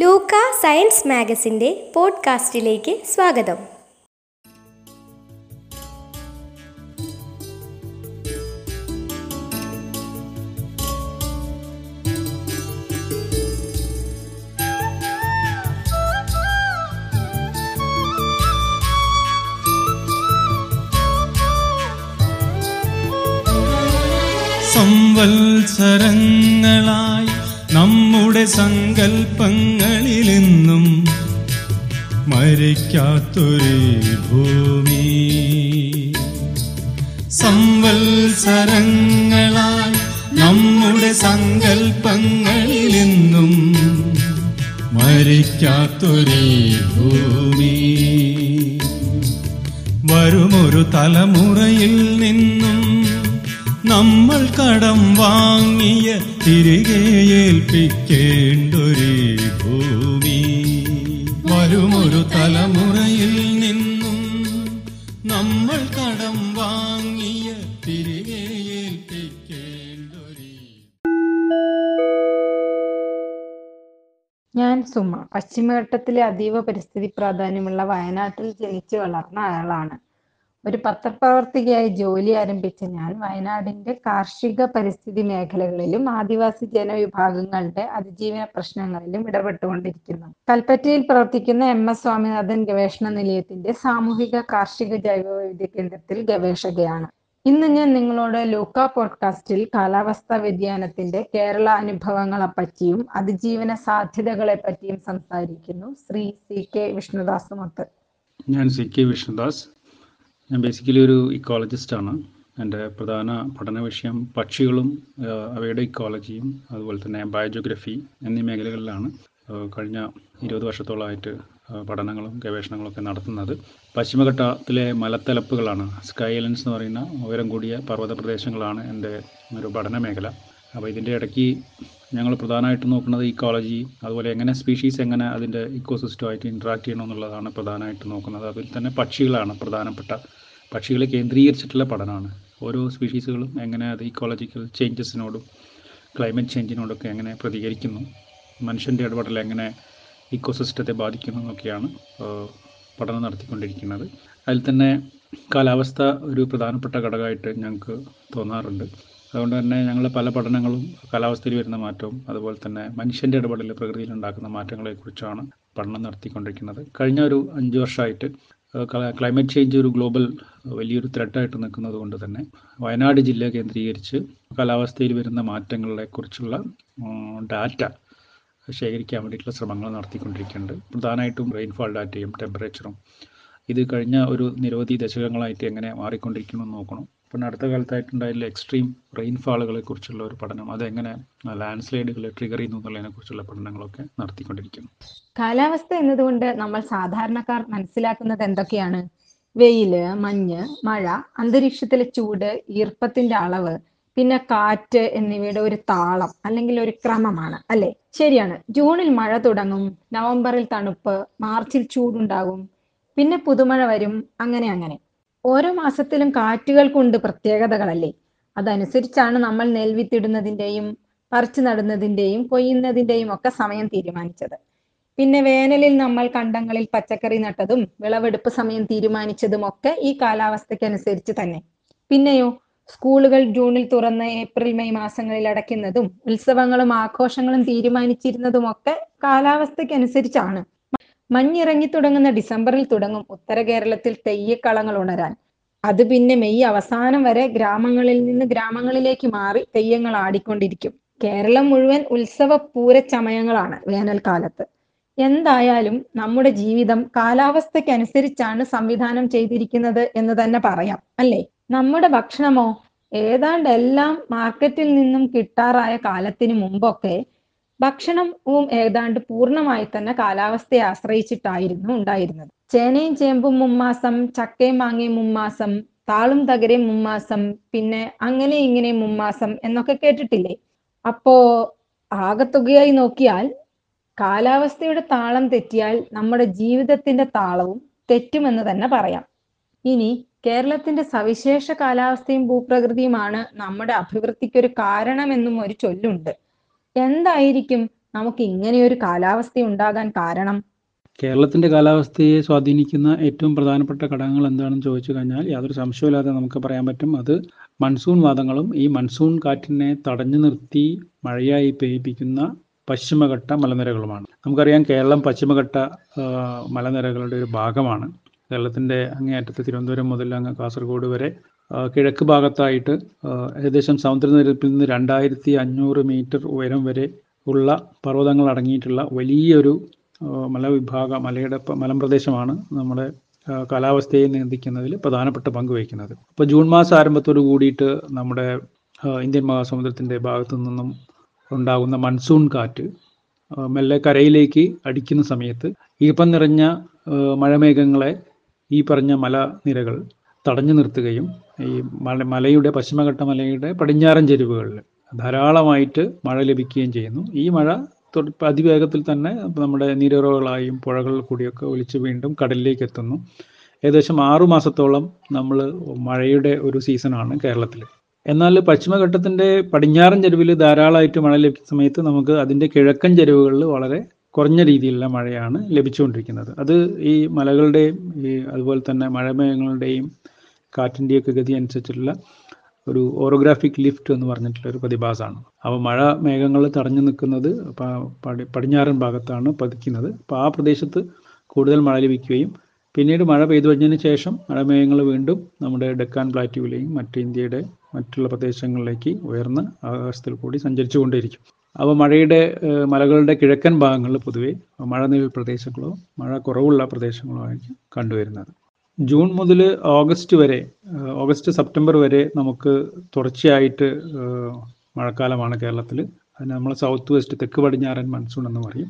ലൂക്ക science മാഗസിന്റെ പോഡ്കാസ്റ്റിലേക്ക് സ്വാഗതം. സംവത്സരങ്ങളായി നമ്മുടെ സങ്കൽപ്പങ്ങളിലെന്നും മരിക്കാത്തൊരു ഭൂമി. സംവത്സരങ്ങളാൽ നമ്മുടെ സങ്കൽപ്പങ്ങളിലെന്നും മരിക്കാത്തൊരു ഭൂമി. വരുമൊരു തലമുറയിൽ നിന്നും നമ്മൾ കടം വാങ്ങിയ തിരികെ ഏൽപ്പിക്കേണ്ടൊരു ഭൂമി. വരുമൊരു തലമുറയിൽ നിന്നും നമ്മൾ കടം വാങ്ങിയ തിരികെ ഞാൻ സുമ. പശ്ചിമഘട്ടത്തിലെ അതീവ പരിസ്ഥിതി പ്രാധാന്യമുള്ള വയനാട്ടിൽ ജനിച്ചു വളർന്ന ആളാണ്. ഒരു പത്രപ്രവർത്തകയായി ജോലി ആരംഭിച്ച ഞാൻ വയനാടിന്റെ കാർഷിക പരിസ്ഥിതി മേഖലകളിലും ആദിവാസി ജനവിഭാഗങ്ങളുടെ അതിജീവന പ്രശ്നങ്ങളിലും ഇടപെട്ടുകൊണ്ടിരിക്കുന്നു. കൽപ്പറ്റയിൽ പ്രവർത്തിക്കുന്ന എം എസ് സ്വാമിനാഥൻ ഗവേഷണ നിലയത്തിന്റെ സാമൂഹിക കാർഷിക ജൈവവൈവിധ്യ കേന്ദ്രത്തിൽ ഗവേഷകയാണ്. ഇന്ന് ഞാൻ നിങ്ങളോട് ലൂക്ക പോഡ്കാസ്റ്റിൽ കാലാവസ്ഥാ വ്യതിയാനത്തിന്റെ കേരള അനുഭവങ്ങളെ പറ്റിയും അതിജീവന സാധ്യതകളെ പറ്റിയും സംസാരിക്കുന്നു ശ്രീ സി കെ വിഷ്ണുദാസ് മൊത്ത്. ഞാൻ സി കെ വിഷ്ണുദാസ്. ഞാൻ ബേസിക്കലി ഒരു ഇക്കോളജിസ്റ്റ് ആണ്. എന്റെ പ്രധാന പഠന വിഷയം പക്ഷികളും അവയുടെ ഇക്കോളജിയും അതുപോലെ തന്നെ ബയോജിയോഗ്രഫി എന്നീ മേഖലകളിലാണ് കഴിഞ്ഞ ഇരുപത് വർഷത്തോളമായിട്ട് പഠനങ്ങളും ഗവേഷണങ്ങളും ഒക്കെ നടത്തുന്നത്. പശ്ചിമഘട്ടത്തിലെ മലത്തലപ്പുകളാണ് സ്കൈ ഐലൻഡ്സ് എന്ന് പറയുന്ന ഉയരം കൂടിയ പർവത പ്രദേശങ്ങളാണ് എന്റെ ഒരു പഠന മേഖല. അപ്പോൾ ഇതിന്റെ ഇടയ്ക്ക് ഞങ്ങൾ പ്രധാനമായിട്ടും നോക്കുന്നത് ഇക്കോളജി അതുപോലെ എങ്ങനെ സ്പീഷീസ് എങ്ങനെ അതിന്റെ ഇക്കോസിസ്റ്റമായിട്ട് ഇൻട്രാക്ട് ചെയ്യണം എന്നുള്ളതാണ് പ്രധാനമായിട്ട് നോക്കുന്നത്. അതിൽ തന്നെ പക്ഷികളാണ് പ്രധാനപ്പെട്ട. പക്ഷികളെ കേന്ദ്രീകരിച്ചിട്ടുള്ള പഠനമാണ്. ഓരോ സ്പീഷീസുകളും എങ്ങനെ അത് ഇക്കോളജിക്കൽ ചേഞ്ചസിനോടും ക്ലൈമറ്റ് ചേഞ്ചിനോടൊക്കെ എങ്ങനെ പ്രതികരിക്കുന്നു മനുഷ്യന്റെ ഇടപെടൽ എങ്ങനെ ഇക്കോസിസ്റ്റത്തെ ബാധിക്കുന്നു എന്നൊക്കെയാണ് പഠനം നടത്തിക്കൊണ്ടിരിക്കുന്നത്. അതിൽ തന്നെ കാലാവസ്ഥ ഒരു പ്രധാനപ്പെട്ട ഘടകമായിട്ട് ഞങ്ങൾക്ക് തോന്നാറുണ്ട്. അതുകൊണ്ട് തന്നെ ഞങ്ങൾ പല പഠനങ്ങളും കാലാവസ്ഥയിൽ വരുന്ന മാറ്റവും അതുപോലെ തന്നെ മനുഷ്യന്റെ ഇടപെടൽ പ്രകൃതിയിൽ ഉണ്ടാക്കുന്ന മാറ്റങ്ങളെക്കുറിച്ചാണ് പഠനം നടത്തിക്കൊണ്ടിരിക്കുന്നത്. കഴിഞ്ഞ ഒരു അഞ്ച് വർഷമായിട്ട് ക്ലൈമറ്റ് ചേഞ്ച് ഒരു ഗ്ലോബൽ വലിയൊരു ത്രെഡായിട്ട് നിൽക്കുന്നത് കൊണ്ട് തന്നെ വയനാട് ജില്ല കേന്ദ്രീകരിച്ച് കാലാവസ്ഥയിൽ വരുന്ന മാറ്റങ്ങളെക്കുറിച്ചുള്ള ഡാറ്റ ശേഖരിക്കാൻ വേണ്ടിയിട്ടുള്ള ശ്രമങ്ങൾ നടത്തിക്കൊണ്ടിരിക്കുന്നുണ്ട്. പ്രധാനമായിട്ടും റെയിൻഫാൾ ഡാറ്റയും ടെമ്പറേച്ചറും ഇത് കഴിഞ്ഞ ഒരു നിരവധി ദശകങ്ങളായിട്ട് എങ്ങനെ മാറിക്കൊണ്ടിരിക്കുന്നു എന്ന് നോക്കണം. പിന്നെ അടുത്ത കാലത്തായിട്ടുണ്ടായിട്ടുള്ള എക്സ്ട്രീം റെയിൻഫാളുകളെ കുറിച്ചുള്ള ഒരു പഠനം. അതെങ്ങനെ ലാൻഡ് സ്ലൈഡുകൾ ട്രിഗർ ചെയ്യുന്നു എന്നുള്ളതിനെ കുറിച്ചുള്ള പഠനങ്ങളൊക്കെ നടത്തിക്കൊണ്ടിരിക്കുന്നു. കാലാവസ്ഥ എന്നതുകൊണ്ട് നമ്മൾ സാധാരണക്കാർ മനസ്സിലാക്കുന്നത് എന്തൊക്കെയാണ്? വെയിൽ മഞ്ഞ് മഴ അന്തരീക്ഷത്തിലെ ചൂട് ഈർപ്പത്തിന്റെ അളവ് പിന്നെ കാറ്റ് എന്നിവയുടെ ഒരു താളം അല്ലെങ്കിൽ ഒരു ക്രമമാണ്. അല്ലെ? ശരിയാണ്. ജൂണിൽ മഴ തുടങ്ങും നവംബറിൽ തണുപ്പ് മാർച്ചിൽ ചൂടുണ്ടാകും പിന്നെ പുതുമഴ വരും അങ്ങനെ അങ്ങനെ. ഓരോ മാസത്തിലും കാറ്റുകൾക്കുണ്ട് പ്രത്യേകതകളല്ലേ? അതനുസരിച്ചാണ് നമ്മൾ നെൽവിത്തിടുന്നതിന്റെയും പറിച്ചു നടുന്നതിന്റെയും കൊയ്യുന്നതിന്റെയും ഒക്കെ സമയം തീരുമാനിച്ചത്. പിന്നെ വേനലിൽ നമ്മൾ കണ്ടങ്ങളിൽ പച്ചക്കറി നട്ടതും വിളവെടുപ്പ് സമയം തീരുമാനിച്ചതും ഒക്കെ ഈ കാലാവസ്ഥയ്ക്കനുസരിച്ച് തന്നെ. പിന്നെയോ സ്കൂളുകൾ ജൂണിൽ തുറന്ന് ഏപ്രിൽ മെയ് മാസങ്ങളിൽ അടയ്ക്കുന്നതും ഉത്സവങ്ങളും ആഘോഷങ്ങളും തീരുമാനിച്ചിരുന്നതും ഒക്കെ കാലാവസ്ഥയ്ക്കനുസരിച്ചാണ്. മഞ്ഞിറങ്ങി തുടങ്ങുന്ന ഡിസംബറിൽ തുടങ്ങും ഉത്തര കേരളത്തിൽ തെയ്യക്കളങ്ങൾ ഉണരാൻ. അത് പിന്നെ മെയ് അവസാനം വരെ ഗ്രാമങ്ങളിൽ നിന്ന് ഗ്രാമങ്ങളിലേക്ക് മാറി തെയ്യങ്ങൾ ആടിക്കൊണ്ടിരിക്കും. കേരളം മുഴുവൻ ഉത്സവ പൂരച്ചമയങ്ങളാണ് വേനൽക്കാലത്ത്. എന്തായാലും നമ്മുടെ ജീവിതം കാലാവസ്ഥയ്ക്കനുസരിച്ചാണ് സംവിധാനം ചെയ്തിരിക്കുന്നത് എന്ന് തന്നെ പറയാം അല്ലേ? നമ്മുടെ ഭക്ഷണമോ? ഏതാണ്ട് എല്ലാം മാർക്കറ്റിൽ നിന്നും കിട്ടാറായ കാലത്തിന് മുമ്പൊക്കെ ഭക്ഷണവും ഏതാണ്ട് പൂർണമായി തന്നെ കാലാവസ്ഥയെ ആശ്രയിച്ചിട്ടായിരുന്നു ഉണ്ടായിരുന്നത്. ചേനയും ചേമ്പും മുമ്മാസം ചക്കയും മാങ്ങയും മുമ്മാസം താളും തകരയും മുമ്മാസം പിന്നെ അങ്ങനെ ഇങ്ങനെ മുമ്മാസം എന്നൊക്കെ കേട്ടിട്ടില്ലേ? അപ്പോ ആകത്തുകയായി നോക്കിയാൽ കാലാവസ്ഥയുടെ താളം തെറ്റിയാൽ നമ്മുടെ ജീവിതത്തിന്റെ താളവും തെറ്റുമെന്ന് തന്നെ പറയാം. ഇനി കേരളത്തിന്റെ സവിശേഷ കാലാവസ്ഥയും ഭൂപ്രകൃതിയുമാണ് നമ്മുടെ അഭിവൃദ്ധിക്കൊരു കാരണമെന്നും ഒരു ചൊല്ലുണ്ട്. എന്തായിരിക്കും നമുക്ക് ഇങ്ങനെയൊരു കാലാവസ്ഥ ഉണ്ടാകാൻ കാരണം? കേരളത്തിന്റെ കാലാവസ്ഥയെ സ്വാധീനിക്കുന്ന ഏറ്റവും പ്രധാനപ്പെട്ട ഘടകങ്ങൾ എന്താണെന്ന് ചോദിച്ചു കഴിഞ്ഞാൽ യാതൊരു സംശയമില്ലാതെ നമുക്ക് പറയാൻ പറ്റും. അത് മൺസൂൺ വാദങ്ങളും ഈ മൺസൂൺ കാറ്റിനെ തടഞ്ഞു നിർത്തി മഴയായി പെയ്യിപ്പിക്കുന്ന പശ്ചിമഘട്ട മലനിരകളുമാണ്. നമുക്കറിയാം കേരളം പശ്ചിമഘട്ട മലനിരകളുടെ ഒരു ഭാഗമാണ്. കേരളത്തിന്റെ അങ്ങേയറ്റത്ത് തിരുവനന്തപുരം മുതൽ അങ്ങ് കാസർഗോഡ് വരെ കിഴക്ക് ഭാഗത്തായിട്ട് ഏകദേശം സമുദ്രനിരപ്പിൽ നിന്ന് രണ്ടായിരത്തി അഞ്ഞൂറ് മീറ്റർ ഉയരം വരെ ഉള്ള പർവതങ്ങൾ അടങ്ങിയിട്ടുള്ള വലിയൊരു മലവിഭാഗ മലയുടെ മലമ്പ്രദേശമാണ് നമ്മുടെ കാലാവസ്ഥയെ നിയന്ത്രിക്കുന്നതിൽ പ്രധാനപ്പെട്ട പങ്ക് വഹിക്കുന്നത്. അപ്പോൾ ജൂൺ മാസം ആരംഭത്തോട് കൂടിയിട്ട് നമ്മുടെ ഇന്ത്യൻ മഹാസമുദ്രത്തിന്റെ ഭാഗത്തു നിന്നും ഉണ്ടാകുന്ന മൺസൂൺ കാറ്റ് മെല്ലെ കരയിലേക്ക് അടിക്കുന്ന സമയത്ത് ഈപ്പം നിറഞ്ഞ മഴമേഘങ്ങളെ ഈ പറഞ്ഞ മലനിരകൾ തടഞ്ഞു നിർത്തുകയും ഈ മല മലയുടെ പശ്ചിമഘട്ട മലയുടെ പടിഞ്ഞാറൻ ചെരുവുകളിൽ ധാരാളമായിട്ട് മഴ ലഭിക്കുകയും ചെയ്യുന്നു. ഈ മഴ അതിവേഗത്തിൽ തന്നെ നമ്മുടെ നീരുറവുകളായും പുഴകളിൽ കൂടിയൊക്കെ ഒലിച്ച് വീണ്ടും കടലിലേക്ക് എത്തുന്നു. ഏകദേശം ആറു മാസത്തോളം നമ്മൾ മഴയുടെ ഒരു സീസണാണ് കേരളത്തിൽ. എന്നാൽ പശ്ചിമഘട്ടത്തിന്റെ പടിഞ്ഞാറൻ ചെരുവിൽ ധാരാളമായിട്ട് മഴ ലഭിക്കുന്ന സമയത്ത് നമുക്ക് അതിന്റെ കിഴക്കൻ ചെരുവുകളിൽ വളരെ കുറഞ്ഞ രീതിയിലുള്ള മഴയാണ് ലഭിച്ചുകൊണ്ടിരിക്കുന്നത്. അത് ഈ മലകളുടെയും ഈ അതുപോലെ തന്നെ മഴമേഘങ്ങളുടെയും കാറ്റിന്റെയൊക്കെ ഗതി അനുസരിച്ചിട്ടുള്ള ഒരു ഓറോഗ്രാഫിക് ലിഫ്റ്റ് എന്ന് പറഞ്ഞിട്ടുള്ള ഒരു പ്രതിഭാസമാണ്. അപ്പോൾ മഴ മേഘങ്ങൾ തടഞ്ഞു നിൽക്കുന്നത് പടിഞ്ഞാറൻ ഭാഗത്താണ് പതിക്കുന്നത്. അപ്പോൾ ആ പ്രദേശത്ത് കൂടുതൽ മഴ ലഭിക്കുകയും പിന്നീട് മഴ പെയ്തു കഴിഞ്ഞതിന് ശേഷം മഴമേഘങ്ങൾ വീണ്ടും നമ്മുടെ ഡെക്കാൻ പ്ലാറ്റ്യൂവിലെയും മറ്റ് ഇന്ത്യയുടെ മറ്റുള്ള പ്രദേശങ്ങളിലേക്ക് ഉയർന്ന് ആകാശത്തിൽ കൂടി സഞ്ചരിച്ചു കൊണ്ടേയിരിക്കും. അപ്പോൾ മഴയുടെ മലകളുടെ കിഴക്കൻ ഭാഗങ്ങളിൽ പൊതുവേ മഴ നീൾ പ്രദേശങ്ങളോ മഴ കുറവുള്ള പ്രദേശങ്ങളോ ആയിരിക്കും കണ്ടുവരുന്നത്. ജൂൺ മുതൽ ഓഗസ്റ്റ് വരെ ഓഗസ്റ്റ് സെപ്റ്റംബർ വരെ നമുക്ക് തുടർച്ചയായിട്ട് മഴക്കാലമാണ് കേരളത്തിൽ അതിന് നമ്മൾ സൗത്ത് വെസ്റ്റ് തെക്ക് പടിഞ്ഞാറൻ മൺസൂൺ എന്ന് പറയും.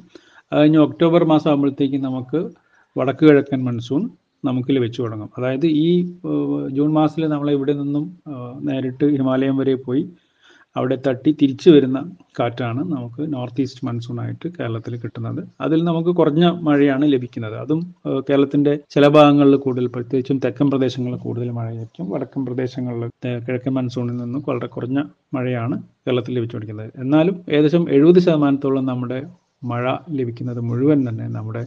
അത് കഴിഞ്ഞ് ഒക്ടോബർ മാസം ആകുമ്പോഴത്തേക്കും നമുക്ക് വടക്ക് കിഴക്കൻ മൺസൂൺ നമുക്ക് ലഭിച്ചു തുടങ്ങും. അതായത് ഈ ജൂൺ മാസത്തിൽ നമ്മൾ ഇവിടെ നിന്നും നേരിട്ട് ഹിമാലയം വരെ പോയി അവിടെ തട്ടി തിരിച്ചു വരുന്ന കാറ്റാണ് നമുക്ക് നോർത്ത് ഈസ്റ്റ് മൺസൂൺ ആയിട്ട് കേരളത്തിൽ കിട്ടുന്നത്. അതിൽ നമുക്ക് കുറഞ്ഞ മഴയാണ് ലഭിക്കുന്നത്. അതും കേരളത്തിന്റെ ചില ഭാഗങ്ങളിൽ കൂടുതൽ പ്രത്യേകിച്ചും തെക്കൻ പ്രദേശങ്ങളിൽ കൂടുതൽ മഴയായിരിക്കും. വടക്കൻ പ്രദേശങ്ങളിൽ കിഴക്കൻ മൺസൂണിൽ നിന്നും വളരെ കുറഞ്ഞ മഴയാണ് കേരളത്തിൽ ലഭിച്ചുകൊണ്ടിരിക്കുന്നത്. എന്നാലും ഏകദേശം എഴുപത് ശതമാനത്തോളം നമ്മുടെ മഴ ലഭിക്കുന്നത് മുഴുവൻ തന്നെ നമ്മുടെ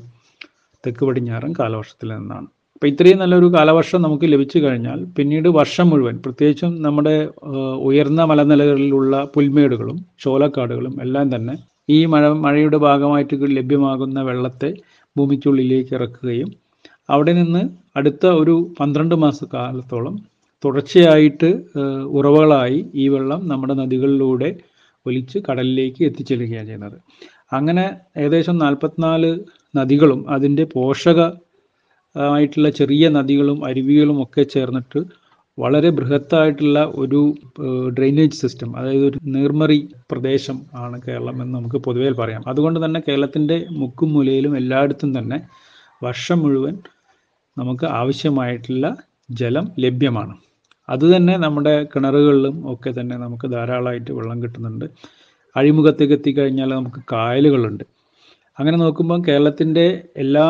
തെക്ക് പടിഞ്ഞാറൻ കാലവർഷത്തിൽ നിന്നാണ്. അപ്പോൾ ഇത്രയും നല്ലൊരു കാലവർഷം നമുക്ക് ലഭിച്ചു കഴിഞ്ഞാൽ പിന്നീട് വർഷം മുഴുവൻ പ്രത്യേകിച്ചും നമ്മുടെ ഉയർന്ന മലനിലകളിലുള്ള പുൽമേടുകളും ചോലക്കാടുകളും എല്ലാം തന്നെ ഈ മഴ മഴയുടെ ഭാഗമായിട്ട് ലഭ്യമാകുന്ന വെള്ളത്തെ ഭൂമിക്കുള്ളിലേക്ക് ഇറക്കുകയും അവിടെ നിന്ന് അടുത്ത ഒരു പന്ത്രണ്ട് മാസ കാലത്തോളം തുടർച്ചയായിട്ട് ഉറവകളായി ഈ വെള്ളം നമ്മുടെ നദികളിലൂടെ ഒലിച്ച് കടലിലേക്ക് എത്തിച്ചെല്ലുകയാണ് ചെയ്യുന്നത്. അങ്ങനെ ഏകദേശം നാൽപ്പത്തിനാല് നദികളും അതിന്റെ പോഷക ആയിട്ടുള്ള ചെറിയ നദികളും അരുവികളും ഒക്കെ ചേർന്നിട്ട് വളരെ ബൃഹത്തായിട്ടുള്ള ഒരു ഡ്രെയിനേജ് സിസ്റ്റം അതായത് ഒരു നീർമറി പ്രദേശം ആണ് കേരളം എന്ന് നമുക്ക് പൊതുവേ പറയാം. അതുകൊണ്ട് തന്നെ കേരളത്തിന്റെ മുക്കും മൂലയിലും എല്ലായിടത്തും തന്നെ വർഷം മുഴുവൻ നമുക്ക് ആവശ്യമായിട്ടുള്ള ജലം ലഭ്യമാണ്. അതുതന്നെ നമ്മുടെ കിണറുകളിലും ഒക്കെ തന്നെ നമുക്ക് ധാരാളമായിട്ട് വെള്ളം കിട്ടുന്നുണ്ട്. അഴിമുഖത്തേക്ക് എത്തിക്കഴിഞ്ഞാൽ നമുക്ക് കായലുകളുണ്ട്. അങ്ങനെ നോക്കുമ്പോൾ കേരളത്തിന്റെ എല്ലാ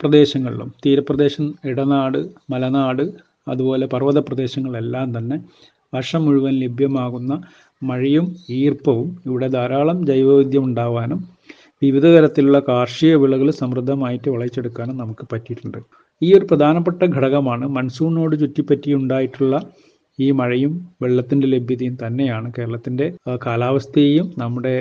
പ്രദേശങ്ങളിലും തീരപ്രദേശം ഇടനാട് മലനാട് അതുപോലെ പർവത പ്രദേശങ്ങളെല്ലാം തന്നെ വർഷം മുഴുവൻ ലഭ്യമാകുന്ന മഴയും ഈർപ്പവും ഇവിടെ ധാരാളം ജൈവവൈദ്യം ഉണ്ടാവാനും വിവിധ തരത്തിലുള്ള കാർഷിക വിളകൾ സമൃദ്ധമായിട്ട് വിളയിച്ചെടുക്കാനും നമുക്ക് പറ്റിയിട്ടുണ്ട്. ഈ ഒരു പ്രധാനപ്പെട്ട ഘടകമാണ് മൺസൂണിനോട് ചുറ്റിപ്പറ്റി ഉണ്ടായിട്ടുള്ള ഈ മഴയും വെള്ളത്തിന്റെ ലഭ്യതയും തന്നെയാണ്. കേരളത്തിന്റെ കാലാവസ്ഥയെയും നമ്മുടെ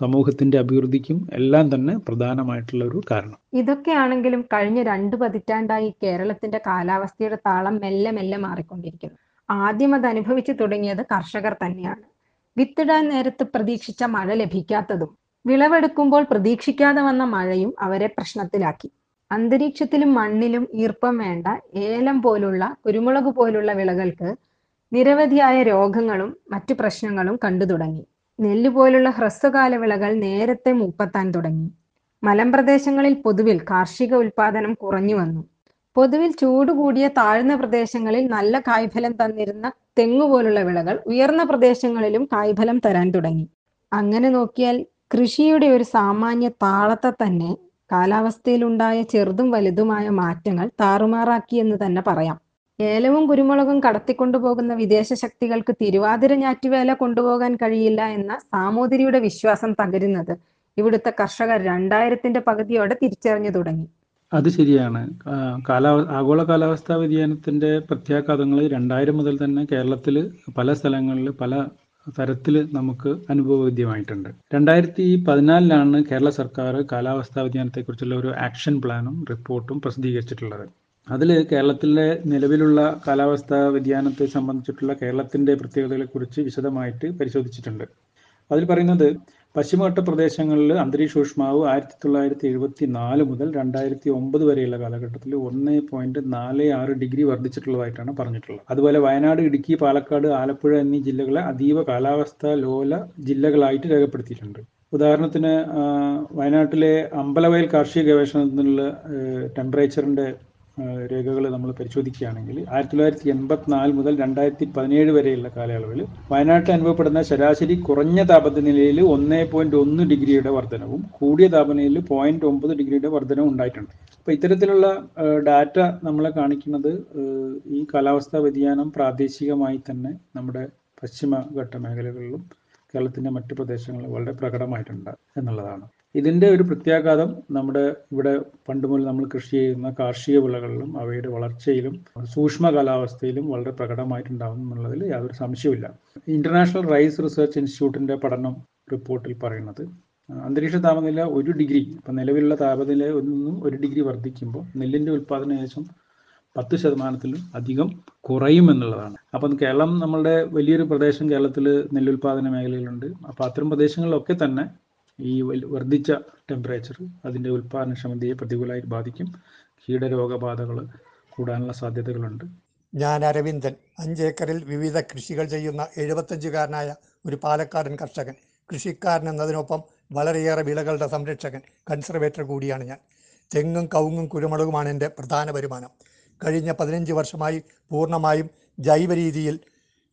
സമൂഹത്തിന്റെ അഭിവൃദ്ധിക്കും എല്ലാം തന്നെ പ്രധാനമായിട്ടുള്ള ഒരു കാരണം. ഇതൊക്കെയാണെങ്കിലും കഴിഞ്ഞ രണ്ട് പതിറ്റാണ്ടായി കേരളത്തിന്റെ കാലാവസ്ഥയുടെ താളം മെല്ലെ മെല്ലെ മാറിക്കൊണ്ടിരിക്കുന്നു. ആദ്യം അത് അനുഭവിച്ചു തുടങ്ങിയത് കർഷകർ തന്നെയാണ്. വിത്തിടാൻ നേരത്ത് പ്രതീക്ഷിച്ച മഴ ലഭിക്കാത്തതും വിളവെടുക്കുമ്പോൾ പ്രതീക്ഷിക്കാതെ വന്ന മഴയും അവരെ പ്രശ്നത്തിലാക്കി. അന്തരീക്ഷത്തിലും മണ്ണിലും ഈർപ്പം വേണ്ട ഏലം പോലുള്ള കുരുമുളക് പോലുള്ള വിളകൾക്ക് നിരവധിയായ രോഗങ്ങളും മറ്റു പ്രശ്നങ്ങളും കണ്ടു തുടങ്ങി. നെല്ല് പോലുള്ള ഹ്രസ്വകാല വിളകൾ നേരത്തെ മുപ്പത്താൻ തുടങ്ങി. മലമ്പ്രദേശങ്ങളിൽ പൊതുവിൽ കാർഷിക ഉൽപാദനം കുറഞ്ഞു വന്നു. പൊതുവിൽ ചൂട് കൂടിയ താഴ്ന്ന പ്രദേശങ്ങളിൽ നല്ല കായ്ഫലം തന്നിരുന്ന തെങ്ങു പോലുള്ള വിളകൾ ഉയർന്ന പ്രദേശങ്ങളിലും കായ്ഫലം തരാൻ തുടങ്ങി. അങ്ങനെ നോക്കിയാൽ കൃഷിയുടെ ഒരു സാമാന്യ താളത്തെ തന്നെ കാലാവസ്ഥയിലുണ്ടായ ചെറുതും വലുതുമായ മാറ്റങ്ങൾ താറുമാറാക്കി എന്ന് തന്നെ പറയാം. ഏലവും കുരുമുളകും കടത്തിക്കൊണ്ടുപോകുന്ന വിദേശ ശക്തികൾക്ക് തിരുവാതിര ഞാറ്റുവേല കൊണ്ടുപോകാൻ കഴിയില്ല എന്ന സാമൂതിരിയുടെ വിശ്വാസം തകരുന്നത് ഇവിടുത്തെ കർഷകർ രണ്ടായിരത്തിന്റെ പകുതിയോടെ തിരിച്ചറിഞ്ഞു തുടങ്ങി. അത് ശരിയാണ്. കാലാവ കാലാ ആഗോള കാലാവസ്ഥാ വ്യതിയാനത്തിന്റെ പ്രത്യാഘാതങ്ങൾ രണ്ടായിരം മുതൽ തന്നെ കേരളത്തിൽ പല സ്ഥലങ്ങളിൽ പല തരത്തിൽ നമുക്ക് അനുഭവവേദ്യമായിട്ടുണ്ട്. രണ്ടായിരത്തി പതിനാലിലാണ് കേരള സർക്കാർ കാലാവസ്ഥാ വ്യതിയാനത്തെക്കുറിച്ചുള്ള ഒരു ആക്ഷൻ പ്ലാനും റിപ്പോർട്ടും പ്രസിദ്ധീകരിച്ചിട്ടുള്ളത്. അതിൽ കേരളത്തിലെ നിലവിലുള്ള കാലാവസ്ഥാ വ്യതിയാനത്തെ സംബന്ധിച്ചിട്ടുള്ള കേരളത്തിന്റെ പ്രത്യേകതകളെക്കുറിച്ച് വിശദമായിട്ട് പരിശോധിച്ചിട്ടുണ്ട്. അതിൽ പറയുന്നത് പശ്ചിമഘട്ട പ്രദേശങ്ങളിൽ അന്തരീക്ഷ ഊഷ്മാവ് ആയിരത്തി തൊള്ളായിരത്തി എഴുപത്തി നാല് മുതൽ രണ്ടായിരത്തി ഒമ്പത് വരെയുള്ള കാലഘട്ടത്തിൽ ഒന്ന് പോയിന്റ് നാല് ആറ് ഡിഗ്രി വർദ്ധിച്ചിട്ടുള്ളതായിട്ടാണ് പറഞ്ഞിട്ടുള്ളത്. അതുപോലെ വയനാട് ഇടുക്കി പാലക്കാട് ആലപ്പുഴ എന്നീ ജില്ലകളെ അതീവ കാലാവസ്ഥ ലോല ജില്ലകളായിട്ട് രേഖപ്പെടുത്തിയിട്ടുണ്ട്. ഉദാഹരണത്തിന് വയനാട്ടിലെ അമ്പലവയൽ കാർഷിക ഗവേഷണത്തിനുള്ള ടെമ്പറേച്ചറിന്റെ രേഖകൾ നമ്മൾ പരിശോധിക്കുകയാണെങ്കിൽ ആയിരത്തി തൊള്ളായിരത്തി എൺപത്തിനാല് മുതൽ രണ്ടായിരത്തി പതിനേഴ് വരെയുള്ള കാലയളവിൽ വയനാട്ടിൽ അനുഭവപ്പെടുന്ന ശരാശരി കുറഞ്ഞ താപനിലയിൽ ഒന്നേ പോയിന്റ് ഒന്ന് ഡിഗ്രിയുടെ വർധനവും കൂടിയ താപനിലയിൽ പോയിന്റ് ഒമ്പത് ഡിഗ്രിയുടെ വർധനവും ഉണ്ടായിട്ടുണ്ട്. അപ്പോൾ ഇത്തരത്തിലുള്ള ഡാറ്റ നമ്മളെ കാണിക്കുന്നത് ഈ കാലാവസ്ഥാ വ്യതിയാനം പ്രാദേശികമായി തന്നെ നമ്മുടെ പശ്ചിമഘട്ട മേഖലകളിലും കേരളത്തിന്റെ മറ്റു പ്രദേശങ്ങളിലും വളരെ പ്രകടമായിട്ടുണ്ട് എന്നുള്ളതാണ്. ഇതിന്റെ ഒരു പ്രത്യാഘാതം നമ്മുടെ ഇവിടെ പണ്ട് മുതൽ നമ്മൾ കൃഷി ചെയ്യുന്ന കാർഷിക വിളകളിലും അവയുടെ വളർച്ചയിലും സൂക്ഷ്മ കാലാവസ്ഥയിലും വളരെ പ്രകടമായിട്ടുണ്ടാകും എന്നുള്ളതിൽ യാതൊരു സംശയവുമില്ല. ഇന്റർനാഷണൽ റൈസ് റിസർച്ച് ഇൻസ്റ്റിറ്റ്യൂട്ടിന്റെ പഠനം റിപ്പോർട്ടിൽ പറയുന്നത് അന്തരീക്ഷ താപനില ഒരു ഡിഗ്രി ഇപ്പം നിലവിലുള്ള താപനില നിന്നും ഒരു ഡിഗ്രി വർദ്ധിക്കുമ്പോൾ നെല്ലിന്റെ ഉൽപ്പാദനം ഏകദേശം പത്ത് ശതമാനത്തിലും അധികം കുറയും എന്നുള്ളതാണ്. അപ്പം കേരളം നമ്മളുടെ വലിയൊരു പ്രദേശം കേരളത്തിൽ നെല്ലുൽപാദന മേഖലയിലുണ്ട്. അപ്പോൾ അത്തരം പ്രദേശങ്ങളിലൊക്കെ തന്നെ ഈ വർദ്ധിച്ച ടെമ്പറേച്ചർ അതിന്റെ ഉൽപ്പാദനക്ഷമതയെ പ്രതികൂലമായി ബാധിക്കും. കീടരോഗബാധകൾ കൂടാനുള്ള സാധ്യതകളുണ്ട്. ഞാൻ അരവിന്ദൻ. അഞ്ചേക്കറിൽ വിവിധ കൃഷികൾ ചെയ്യുന്ന എഴുപത്തഞ്ചുകാരനായ ഒരു പാലക്കാടൻ കർഷകൻ. കൃഷിക്കാരൻ എന്നതിനൊപ്പം വളരെയേറെ വിളകളുടെ സംരക്ഷകൻ കൺസർവേറ്റർ കൂടിയാണ് ഞാൻ. തെങ്ങും കവുങ്ങും കുരുമുളകുമാണ് എന്റെ പ്രധാന വരുമാനം. കഴിഞ്ഞ പതിനഞ്ച് വർഷമായി പൂർണമായും ജൈവ രീതിയിൽ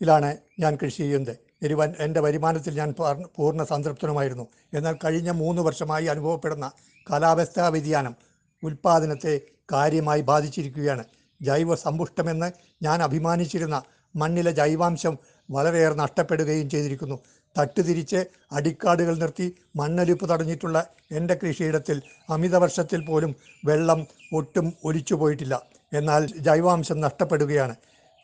ഇതാണ് ഞാൻ കൃഷി ചെയ്യുന്നത്. ഒരു എന്റെ വരുമാനത്തിൽ ഞാൻ പൂർണ സംതൃപ്തനുമായിരുന്നു. എന്നാൽ കഴിഞ്ഞ മൂന്ന് വർഷമായി അനുഭവപ്പെടുന്ന കാലാവസ്ഥാ വ്യതിയാനം ഉൽപ്പാദനത്തെ കാര്യമായി ബാധിച്ചിരിക്കുകയാണ്. ജൈവ സമ്പുഷ്ടമെന്ന് ഞാൻ അഭിമാനിച്ചിരുന്ന മണ്ണിലെ ജൈവാംശം വളരെയേറെ നഷ്ടപ്പെടുകയും ചെയ്തിരിക്കുന്നു. തട്ടുതിരിച്ച് അടിക്കാടുകൾ നിർത്തി മണ്ണൊലിപ്പ് തടഞ്ഞിട്ടുള്ള എന്റെ കൃഷിയിടത്തിൽ അമിതവർഷത്തിൽ പോലും വെള്ളം ഒട്ടും ഒലിച്ചു പോയിട്ടില്ല. എന്നാൽ ജൈവാംശം നഷ്ടപ്പെടുകയാണ്.